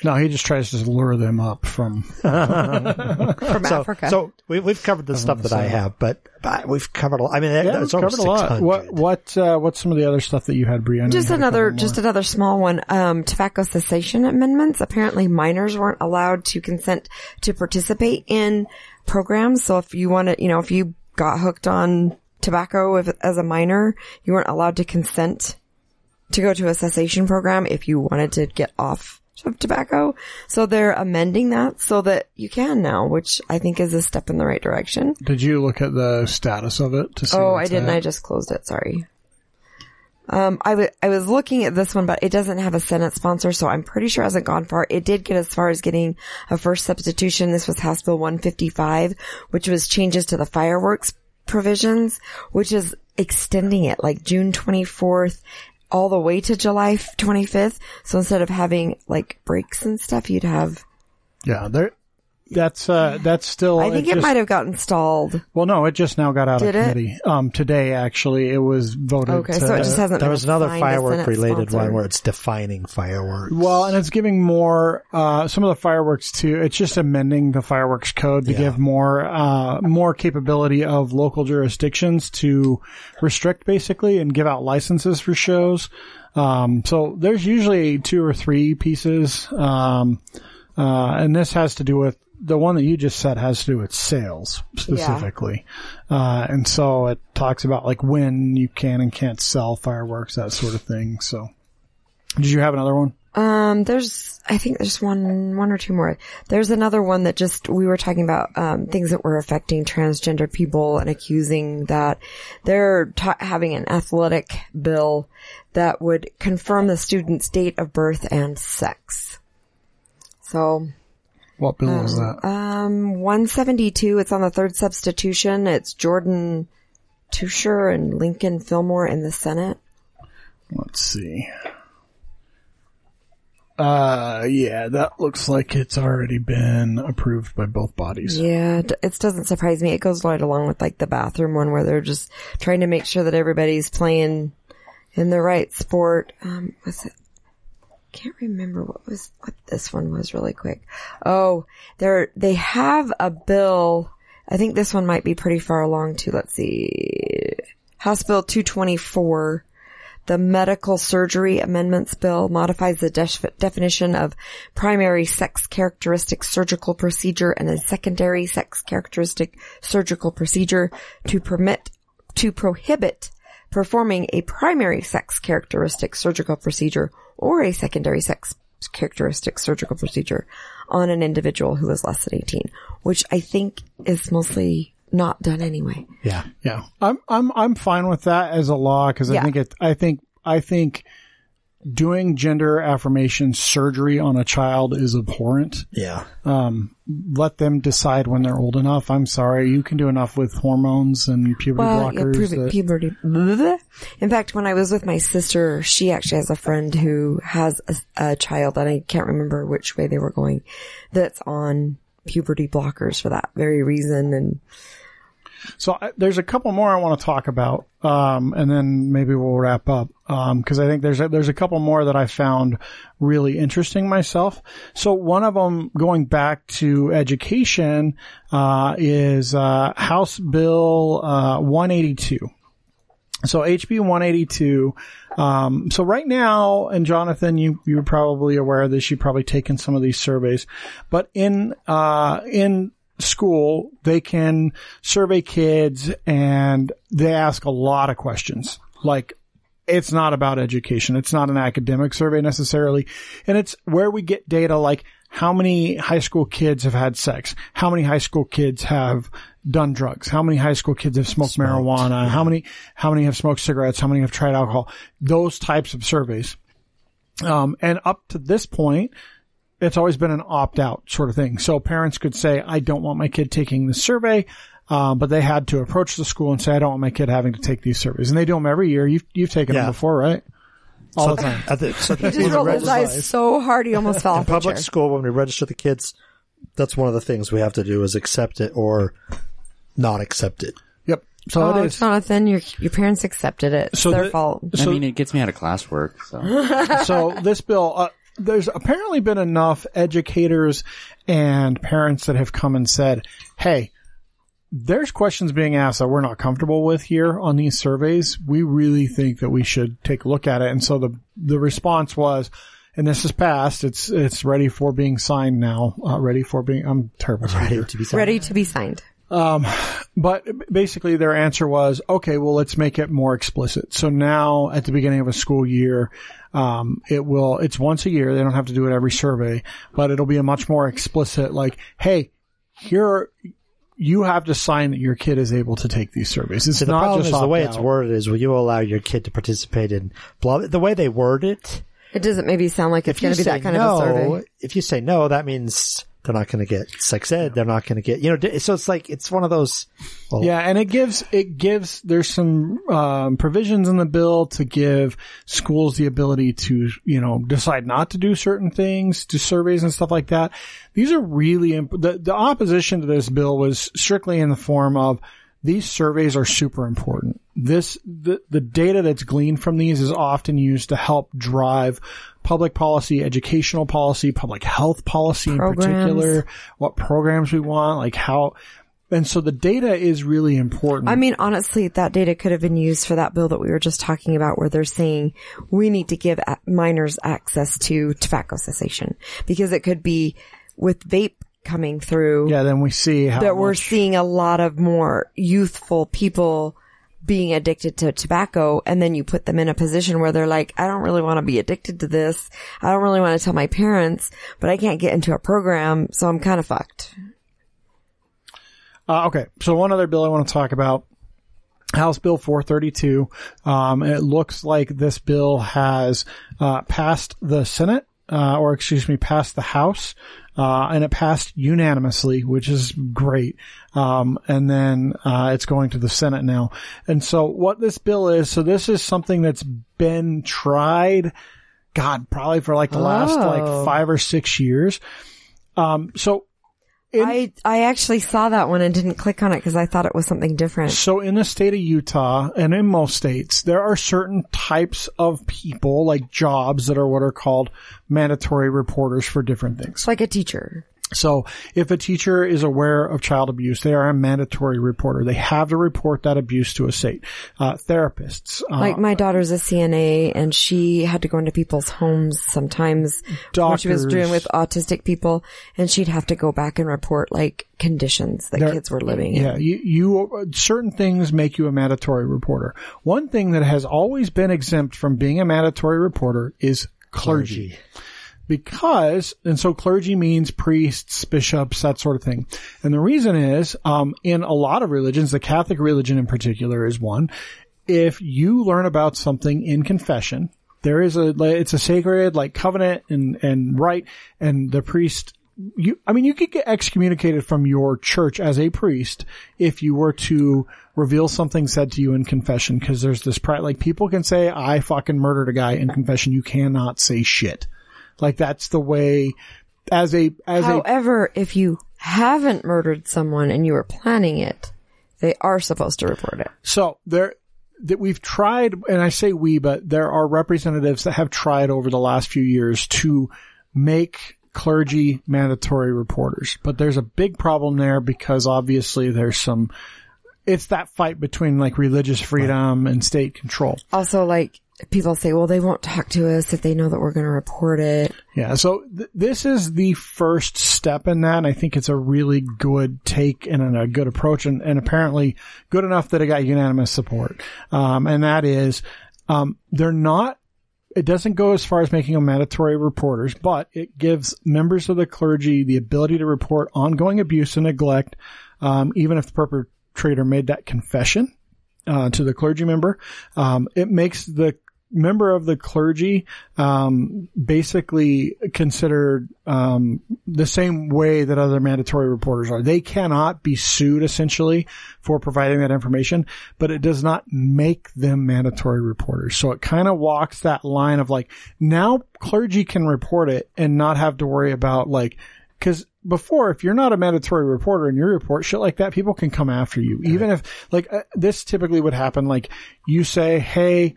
No, he just tries to lure them up from. From So, Africa. so we, we've covered the stuff that I have, but, but we've covered a lot. I mean, Yeah, it's we've over covered a lot. 600. What what uh, what's some of the other stuff that you had, Brianna? just another, just another small one. Um, tobacco cessation amendments. Apparently, minors weren't allowed to consent to participate in programs. So if you want to, you know, if you got hooked on tobacco if, as a minor, you weren't allowed to consent to go to a cessation program if you wanted to get off of tobacco. So they're amending that so that you can now, which I think is a step in the right direction. Did you look at the status of it to see? Oh, I didn't. at? I just closed it. Sorry. Um, I was looking at this one, but it doesn't have a Senate sponsor, so I'm pretty sure it hasn't gone far. It did get as far as getting a first substitution. This was House Bill 155, which was changes to the fireworks provisions, which is extending it like June 24th all the way to July 25th. So instead of having like breaks and stuff, you'd have, Yeah, there. That's uh, that's still. I think it, just- might have gotten stalled. Well, no, it just now got out Did of it? committee. Um, today actually, it was voted. Okay, to, so it just hasn't There been was another assigned a firework related sponsor. one where it's defining fireworks. Well, and it's giving more, uh, some of the fireworks too. It's just amending the fireworks code to Yeah. give more, uh, more capability of local jurisdictions to restrict basically and give out licenses for shows. Um, so there's usually two or three pieces. Um, uh, and this has to do with the one that you just said has to do with sales specifically. Uh, and so it talks about like when you can and can't sell fireworks, that sort of thing. So did you have another one? Um, there's, I think there's one, one or two more. There's another one that just, we were talking about, um, things that were affecting transgender people and accusing that they're ta- having an athletic bill that would confirm the student's date of birth and sex. So, What bill was that? um, 172, it's on the third substitution. It's Jordan Teuscher and Lincoln Fillmore in the Senate. Let's see. Uh, yeah, that looks like it's already been approved by both bodies. Yeah, it doesn't surprise me. It goes right along with like the bathroom one where they're just trying to make sure that everybody's playing in the right sport. Um, what's it? Can't remember what was what this one was really quick. Oh, they're they have a bill. I think this one might be pretty far along too. Let's see. House Bill 224. The Medical Surgery Amendments Bill modifies the def- definition of primary sex characteristic surgical procedure and a secondary sex characteristic surgical procedure to permit, to prohibit performing a primary sex characteristic surgical procedure or a secondary sex characteristic surgical procedure on an individual who is less than 18, which I think is mostly not done anyway. yeah. Yeah, I'm I'm I'm fine with that as a law because I Yeah. think it. I think I think doing gender affirmation surgery on a child is abhorrent. Yeah. Let them decide when they're old enough. I'm sorry, you can do enough with hormones and puberty Well, yeah, blockers. puberty, that- puberty. Bleh. In fact, when I was with my sister, she actually has a friend who has a, a child, and I can't remember which way they were going, that's on puberty blockers for that very reason. And So I, there's a couple more I want to talk about, um, and then maybe we'll wrap up because I think there's a, there's a couple more that I found really interesting myself. So one of them, going back to education, uh, is uh, House Bill uh, 182. So HB 182. Um, so right now, and Jonathan, you you're probably aware of this. You've probably taken some of these surveys, but in uh, in school, they can survey kids and they ask a lot of questions. Like, it's not about education. It's not an academic survey necessarily. And it's where we get data like how many high school kids have had sex? How many high school kids have done drugs? How many high school kids have smoked, marijuana? How many, how many have smoked cigarettes? How many have tried alcohol? Those types of surveys. Um, and up to this point, it's always been an opt out sort of thing. So parents could say, I don't want my kid taking the survey. Um, but they had to approach the school and say, I don't want my kid having to take these surveys. And they do them every year. You've, you've taken Yeah. them before, right? All So the time. At the, so He just rolled his eyes so hard he almost fell in off public chair. school when we register the kids, that's one of the things we have to do is accept it or not accept it. Yep. So Oh, it is. Jonathan, your your parents accepted it. It's So their the- fault. I mean, it gets me out of classwork. So so this bill, uh, there's apparently been enough educators and parents that have come and said, "Hey, there's questions being asked that we're not comfortable with here on these surveys. We really think that we should take a look at it." And so the the response was, and this is passed. It's it's ready for being signed now. Uh, ready for being. I'm terrible. speaker. Ready to be signed. Ready to be signed. Um, but basically their answer was, okay, well, let's make it more explicit. So now at the beginning of a school year, um, it will, it's once a year. They don't have to do it every survey, but it'll be a much more explicit, like, hey, here, you have to sign that your kid is able to take these surveys. It's See, the not problem just is the way it's worded is will you allow your kid to participate in blah, the way they word it. It doesn't maybe sound like it's going to be that kind no, of a survey. if you say no, that means they're not going to get sex ed. They're not going to get, you know, so it's like, it's one of those, well, Yeah, and it gives it gives there's some um, provisions in the bill to give schools the ability to you know decide not to do certain things, do surveys and stuff like that. These are really imp- the the opposition to this bill was strictly in the form of these surveys are super important. This the the data that's gleaned from these is often used to help drive public policy, educational policy, public health policy Programs. in particular, what programs we want, like how and so the data is really important. I mean, honestly, that data could have been used for that bill that we were just talking about where they're saying we need to give minors access to tobacco cessation because it could be with vape coming through yeah, then we see how that we're seeing a lot of more youthful people being addicted to tobacco and then you put them in a position where they're like, I don't really want to be addicted to this. I don't really want to tell my parents, but I can't get into a program, so I'm kind of fucked. Uh, okay, so one other bill I want to talk about. House Bill 432. Um, it looks like this bill has uh, passed the Senate, uh, or excuse me, passed the House, uh, and it passed unanimously, which is great. Um, and then uh, it's going to the Senate now. And so, what this bill is, so this is something that's been tried. God, probably for like the last Oh. like five or six years. Um, so in- I, I actually saw that one and didn't click on it because I thought it was something different. So in the state of Utah and in most states, there are certain types of people, like jobs that are what are called mandatory reporters for different things. Like a teacher. So if a teacher is aware of child abuse, they are a mandatory reporter. They have to report that abuse to a state. Uh, therapists, uh, Like my daughter's a CNA and she had to go into people's homes sometimes when she was Doctors. doing with autistic people and she'd have to go back and report like conditions that There- kids were living in. Yeah, you, you, certain things make you a mandatory reporter. One thing that has always been exempt from being a mandatory reporter is clergy. Because, and so clergy means priests, bishops, that sort of thing. And the reason is, um, in a lot of religions, the Catholic religion in particular is one. If you learn about something in confession, there is a, it's a sacred, like covenant and, and right, and the priest you, I mean, you could get excommunicated from your church as a priest if you were to reveal something said to you in confession. Cause there's this pride, like people can say, I fucking murdered a guy in confession. You cannot say shit. Like that's the way as a, as a, However, if you haven't murdered someone and you were planning it, they are supposed to report it. So there, that we've tried, and I say we, but there are representatives that have tried over the last few years to make clergy mandatory reporters. But there's a big problem there because obviously there's some, it's that fight between like religious freedom and state control. Also, like, people say, well, they won't talk to us if they know that we're going to report it. Yeah. So th- this is the first step in that. And I think it's a really good take and a good approach and, and apparently good enough that it got unanimous support. Um, and that is, um, they're not, it doesn't go as far as making them mandatory reporters, but it gives members of the clergy the ability to report ongoing abuse and neglect, um, even if the perpetrator made that confession uh, to the clergy member. Um, it makes the member of the clergy, um, basically considered, um, the same way that other mandatory reporters are. They cannot be sued essentially for providing that information, but it does not make them mandatory reporters. So it kind of walks that line of like, now clergy can report it and not have to worry about like, cause before, if you're not a mandatory reporter and you report shit like that, people can come after you. Even if, like, uh, this typically would happen, like, you say, hey,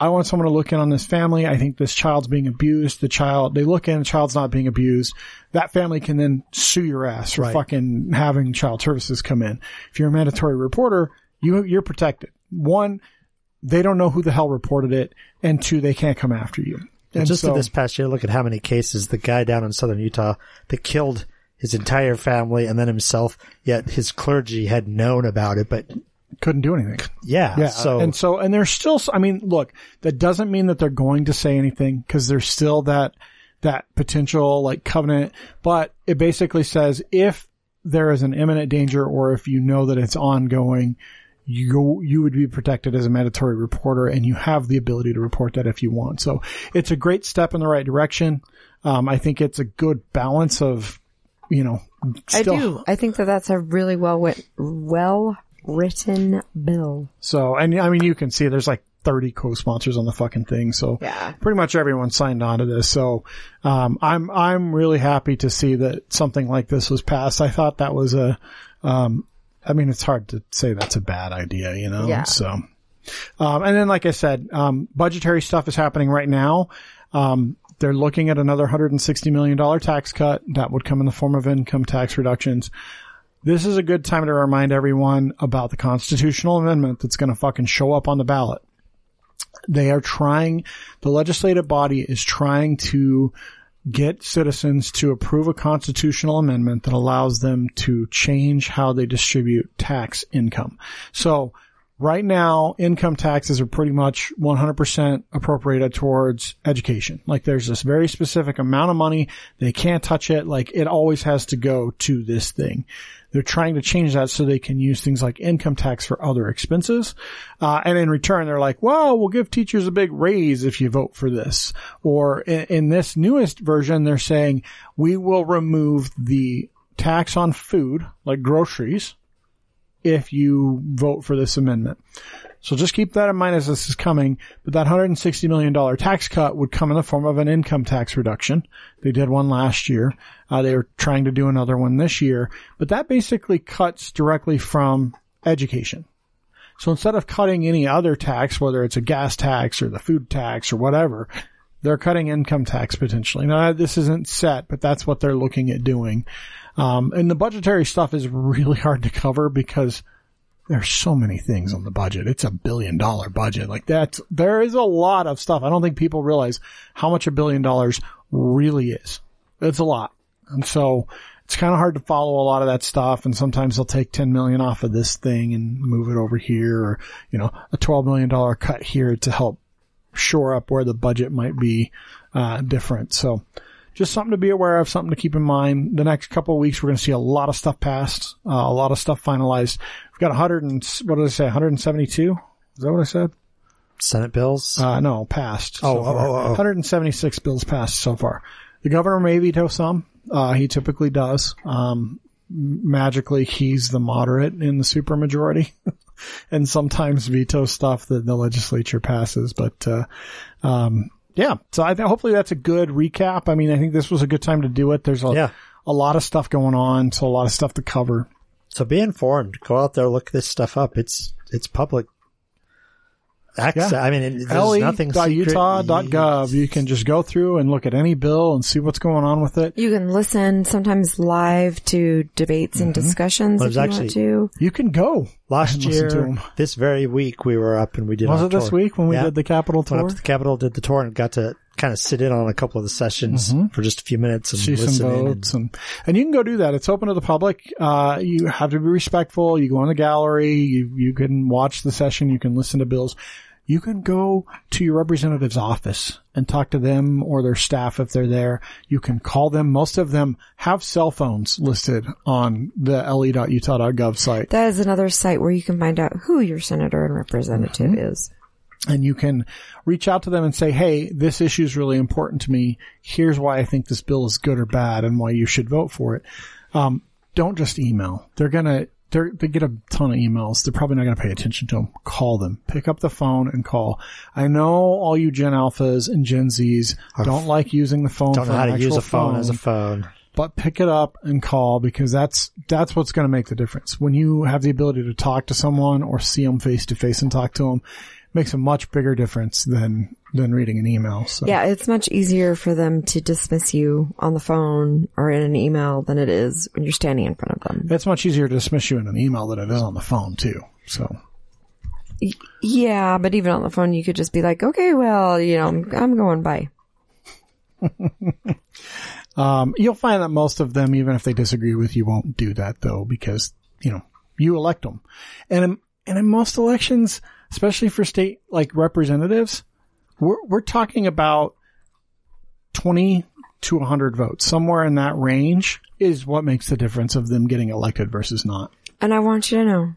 I want someone to look in on this family. I think this child's being abused. The child, they look in, the child's not being abused. That family can then sue your ass for Right. fucking having child services come in. If you're a mandatory reporter, you, you're protected. One, they don't know who the hell reported it. And two, they can't come after you. And just so, in this past year, look at how many cases the guy down in southern Utah that killed his entire family and then himself, yet his clergy had known about it. But couldn't do anything. yeah, Yeah. so and so, and there's still, I mean, look, that doesn't mean that they're going to say anything because there's still that, that potential like covenant, but it basically says if there is an imminent danger or if you know that it's ongoing, you, you would be protected as a mandatory reporter and you have the ability to report that if you want. So it's a great step in the right direction. Um, I think it's a good balance of, you know, still, I do. I think that that's a really well wit- well written bill. So, and I mean, you can see there's like 30 co-sponsors on the fucking thing. So Yeah. pretty much everyone signed on to this. So, um, I'm, I'm really happy to see that something like this was passed. I thought that was a, um, I mean, it's hard to say that's a bad idea, you know? Yeah. So, um, and then like I said, um, budgetary stuff is happening right now. Um, they're looking at another $160 million tax cut that would come in the form of income tax reductions this is a good time to remind everyone about the constitutional amendment that's going to fucking show up on the ballot. They are trying, the legislative body is trying to get citizens to approve a constitutional amendment that allows them to change how they distribute tax income. So right now, income taxes are pretty much 100% appropriated towards education. Like there's this very specific amount of money. They can't touch it. Like it always has to go to this thing. They're trying to change that so they can use things like income tax for other expenses. Uh, and in return, they're like, well, we'll give teachers a big raise if you vote for this. Or in, in this newest version, they're saying we will remove the tax on food, like groceries, if you vote for this amendment. So just keep that in mind as this is coming. But that $160 million tax cut would come in the form of an income tax reduction. They did one last year. Uh, they were trying to do another one this year. But that basically cuts directly from education. So instead of cutting any other tax, whether it's a gas tax or the food tax or whatever, they're cutting income tax potentially. Now this isn't set, but that's what they're looking at doing. Um, and the budgetary stuff is really hard to cover because there's so many things on the budget. It's a billion dollar budget. Like that's, there is a lot of stuff. I don't think people realize how much a billion dollars really is. It's a lot. And so it's kind of hard to follow a lot of that stuff. And sometimes they'll take 10 million off of this thing and move it over here or, you know, a $12 million cut here to help shore up where the budget might be, uh, different. So, just something to be aware of, something to keep in mind. The next couple of weeks, we're going to see a lot of stuff passed, uh, a lot of stuff finalized. We've got 100 and, what did I say, 172? Is that what I said? Senate bills. Uh, no, passed. Oh, so oh, oh, oh. 176 bills passed so far. The governor may veto some. Uh, he typically does. Um, magically, he's the moderate in the supermajority. and sometimes veto stuff that the legislature passes, but, uh, um, yeah, so I think hopefully that's a good recap. I mean, I think this was a good time to do it. There's a, Yeah. a lot of stuff going on, so a lot of stuff to cover. So be informed. Go out there, look this stuff up. It's it's public access. Yeah. I mean, it, there's nothing secret. le.utah.gov. You can just go through and look at any bill and see what's going on with it. You can listen sometimes live to debates and mm-hmm. discussions Well, if you was want to. You can go. Last year, to year, 'em. this very week, we were up and we did. A Was our it this week when we Yeah. did the Capitol tour? Went tour? up to the Capitol, did the tour, and got to kind of sit in on a couple of the sessions for just a few minutes and see some listen in. and- votes and and you can go do that. It's open to the public. Uh, you have to be respectful. You go in the gallery. You you can watch the session. You can listen to bills. You can go to your representative's office and talk to them or their staff if they're there. You can call them. Most of them have cell phones listed on the le.utah.gov site. That is another site where you can find out who your senator and representative Mm-hmm. is. And you can reach out to them and say, Hey, this issue is really important to me. Here's why I think this bill is good or bad and why you should vote for it. Um, don't just email. They're gonna, they're, they get a ton of emails. They're probably not gonna pay attention to them. Call them. Pick up the phone and call. I know all you Gen Alphas and Gen Zs don't like using the phone Don't for know how to use a phone as a phone. but pick it up and call because that's that's what's going to make the difference. When you have the ability to talk to someone or see them face to face and talk to them, makes a much bigger difference than than reading an email. So Yeah, it's much easier for them to dismiss you on the phone or in an email than it is when you're standing in front of them. it's much easier to dismiss you in an email than it is on the phone too. So Yeah, but even on the phone, you could just be like, okay, well, you know, I'm, I'm going by. um, you'll find that most of them, even if they disagree with you, won't do that though because you know you elect them, and in, and in most elections, especially for state like representatives, we're we're talking about twenty to hundred votes, somewhere in that range, is what makes the difference of them getting elected versus not. And I want you to know,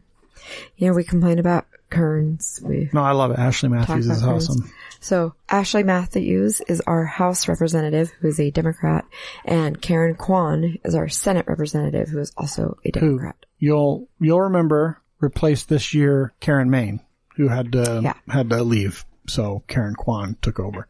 you know, we complain about Kearns. We No, I love it. Ashlee Matthews is awesome. So Ashlee Matthews is our House representative, who is a Democrat, and Karen Kwan is our Senate representative, who is also a Democrat. Who Democrat. you'll you'll remember replaced this year Karen Mayne, who had to Yeah. had to leave. So Karen Kwan took over.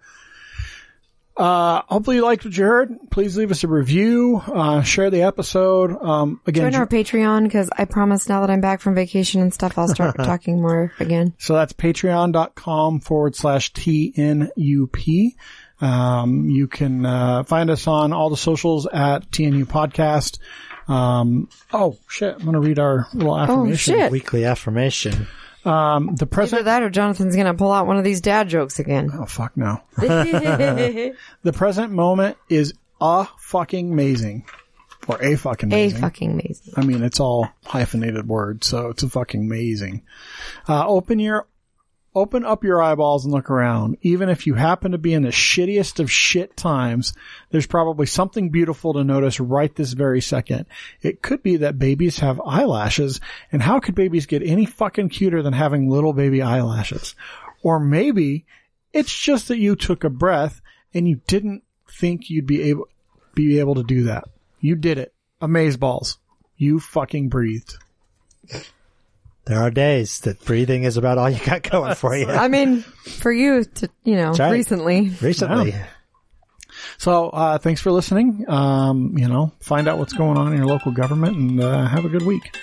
Uh, hopefully you liked what you heard. Please leave us a review, uh, share the episode. Um, again, Join our Patreon because I promise now that I'm back from vacation and stuff, I'll start talking more again. So that's patreon.com forward slash TNUP. Um, you can, uh, find us on all the socials at TNU podcast. Um, oh shit. I'm going to read our little Oh affirmation. shit! Weekly affirmation. Um, the Either present, that or Jonathan's gonna pull out one of these dad jokes again. oh fuck no. The present moment is a fucking amazing. Or a fucking a fucking amazing. I mean, it's all hyphenated words, so it's a fucking amazing. Uh, open your, open up your eyeballs and look around. Even if you happen to be in the shittiest of shit times, there's probably something beautiful to notice right this very second. It could be that babies have eyelashes, and how could babies get any fucking cuter than having little baby eyelashes? Or maybe it's just that you took a breath and you didn't think you'd be able, be able to do that. You did it. Amazeballs. You fucking breathed. There are days that breathing is about all you got going for you. I mean, for you to, you know, right. recently. Recently. So, uh, thanks for listening. Um, you know, find out what's going on in your local government and, uh, have a good week.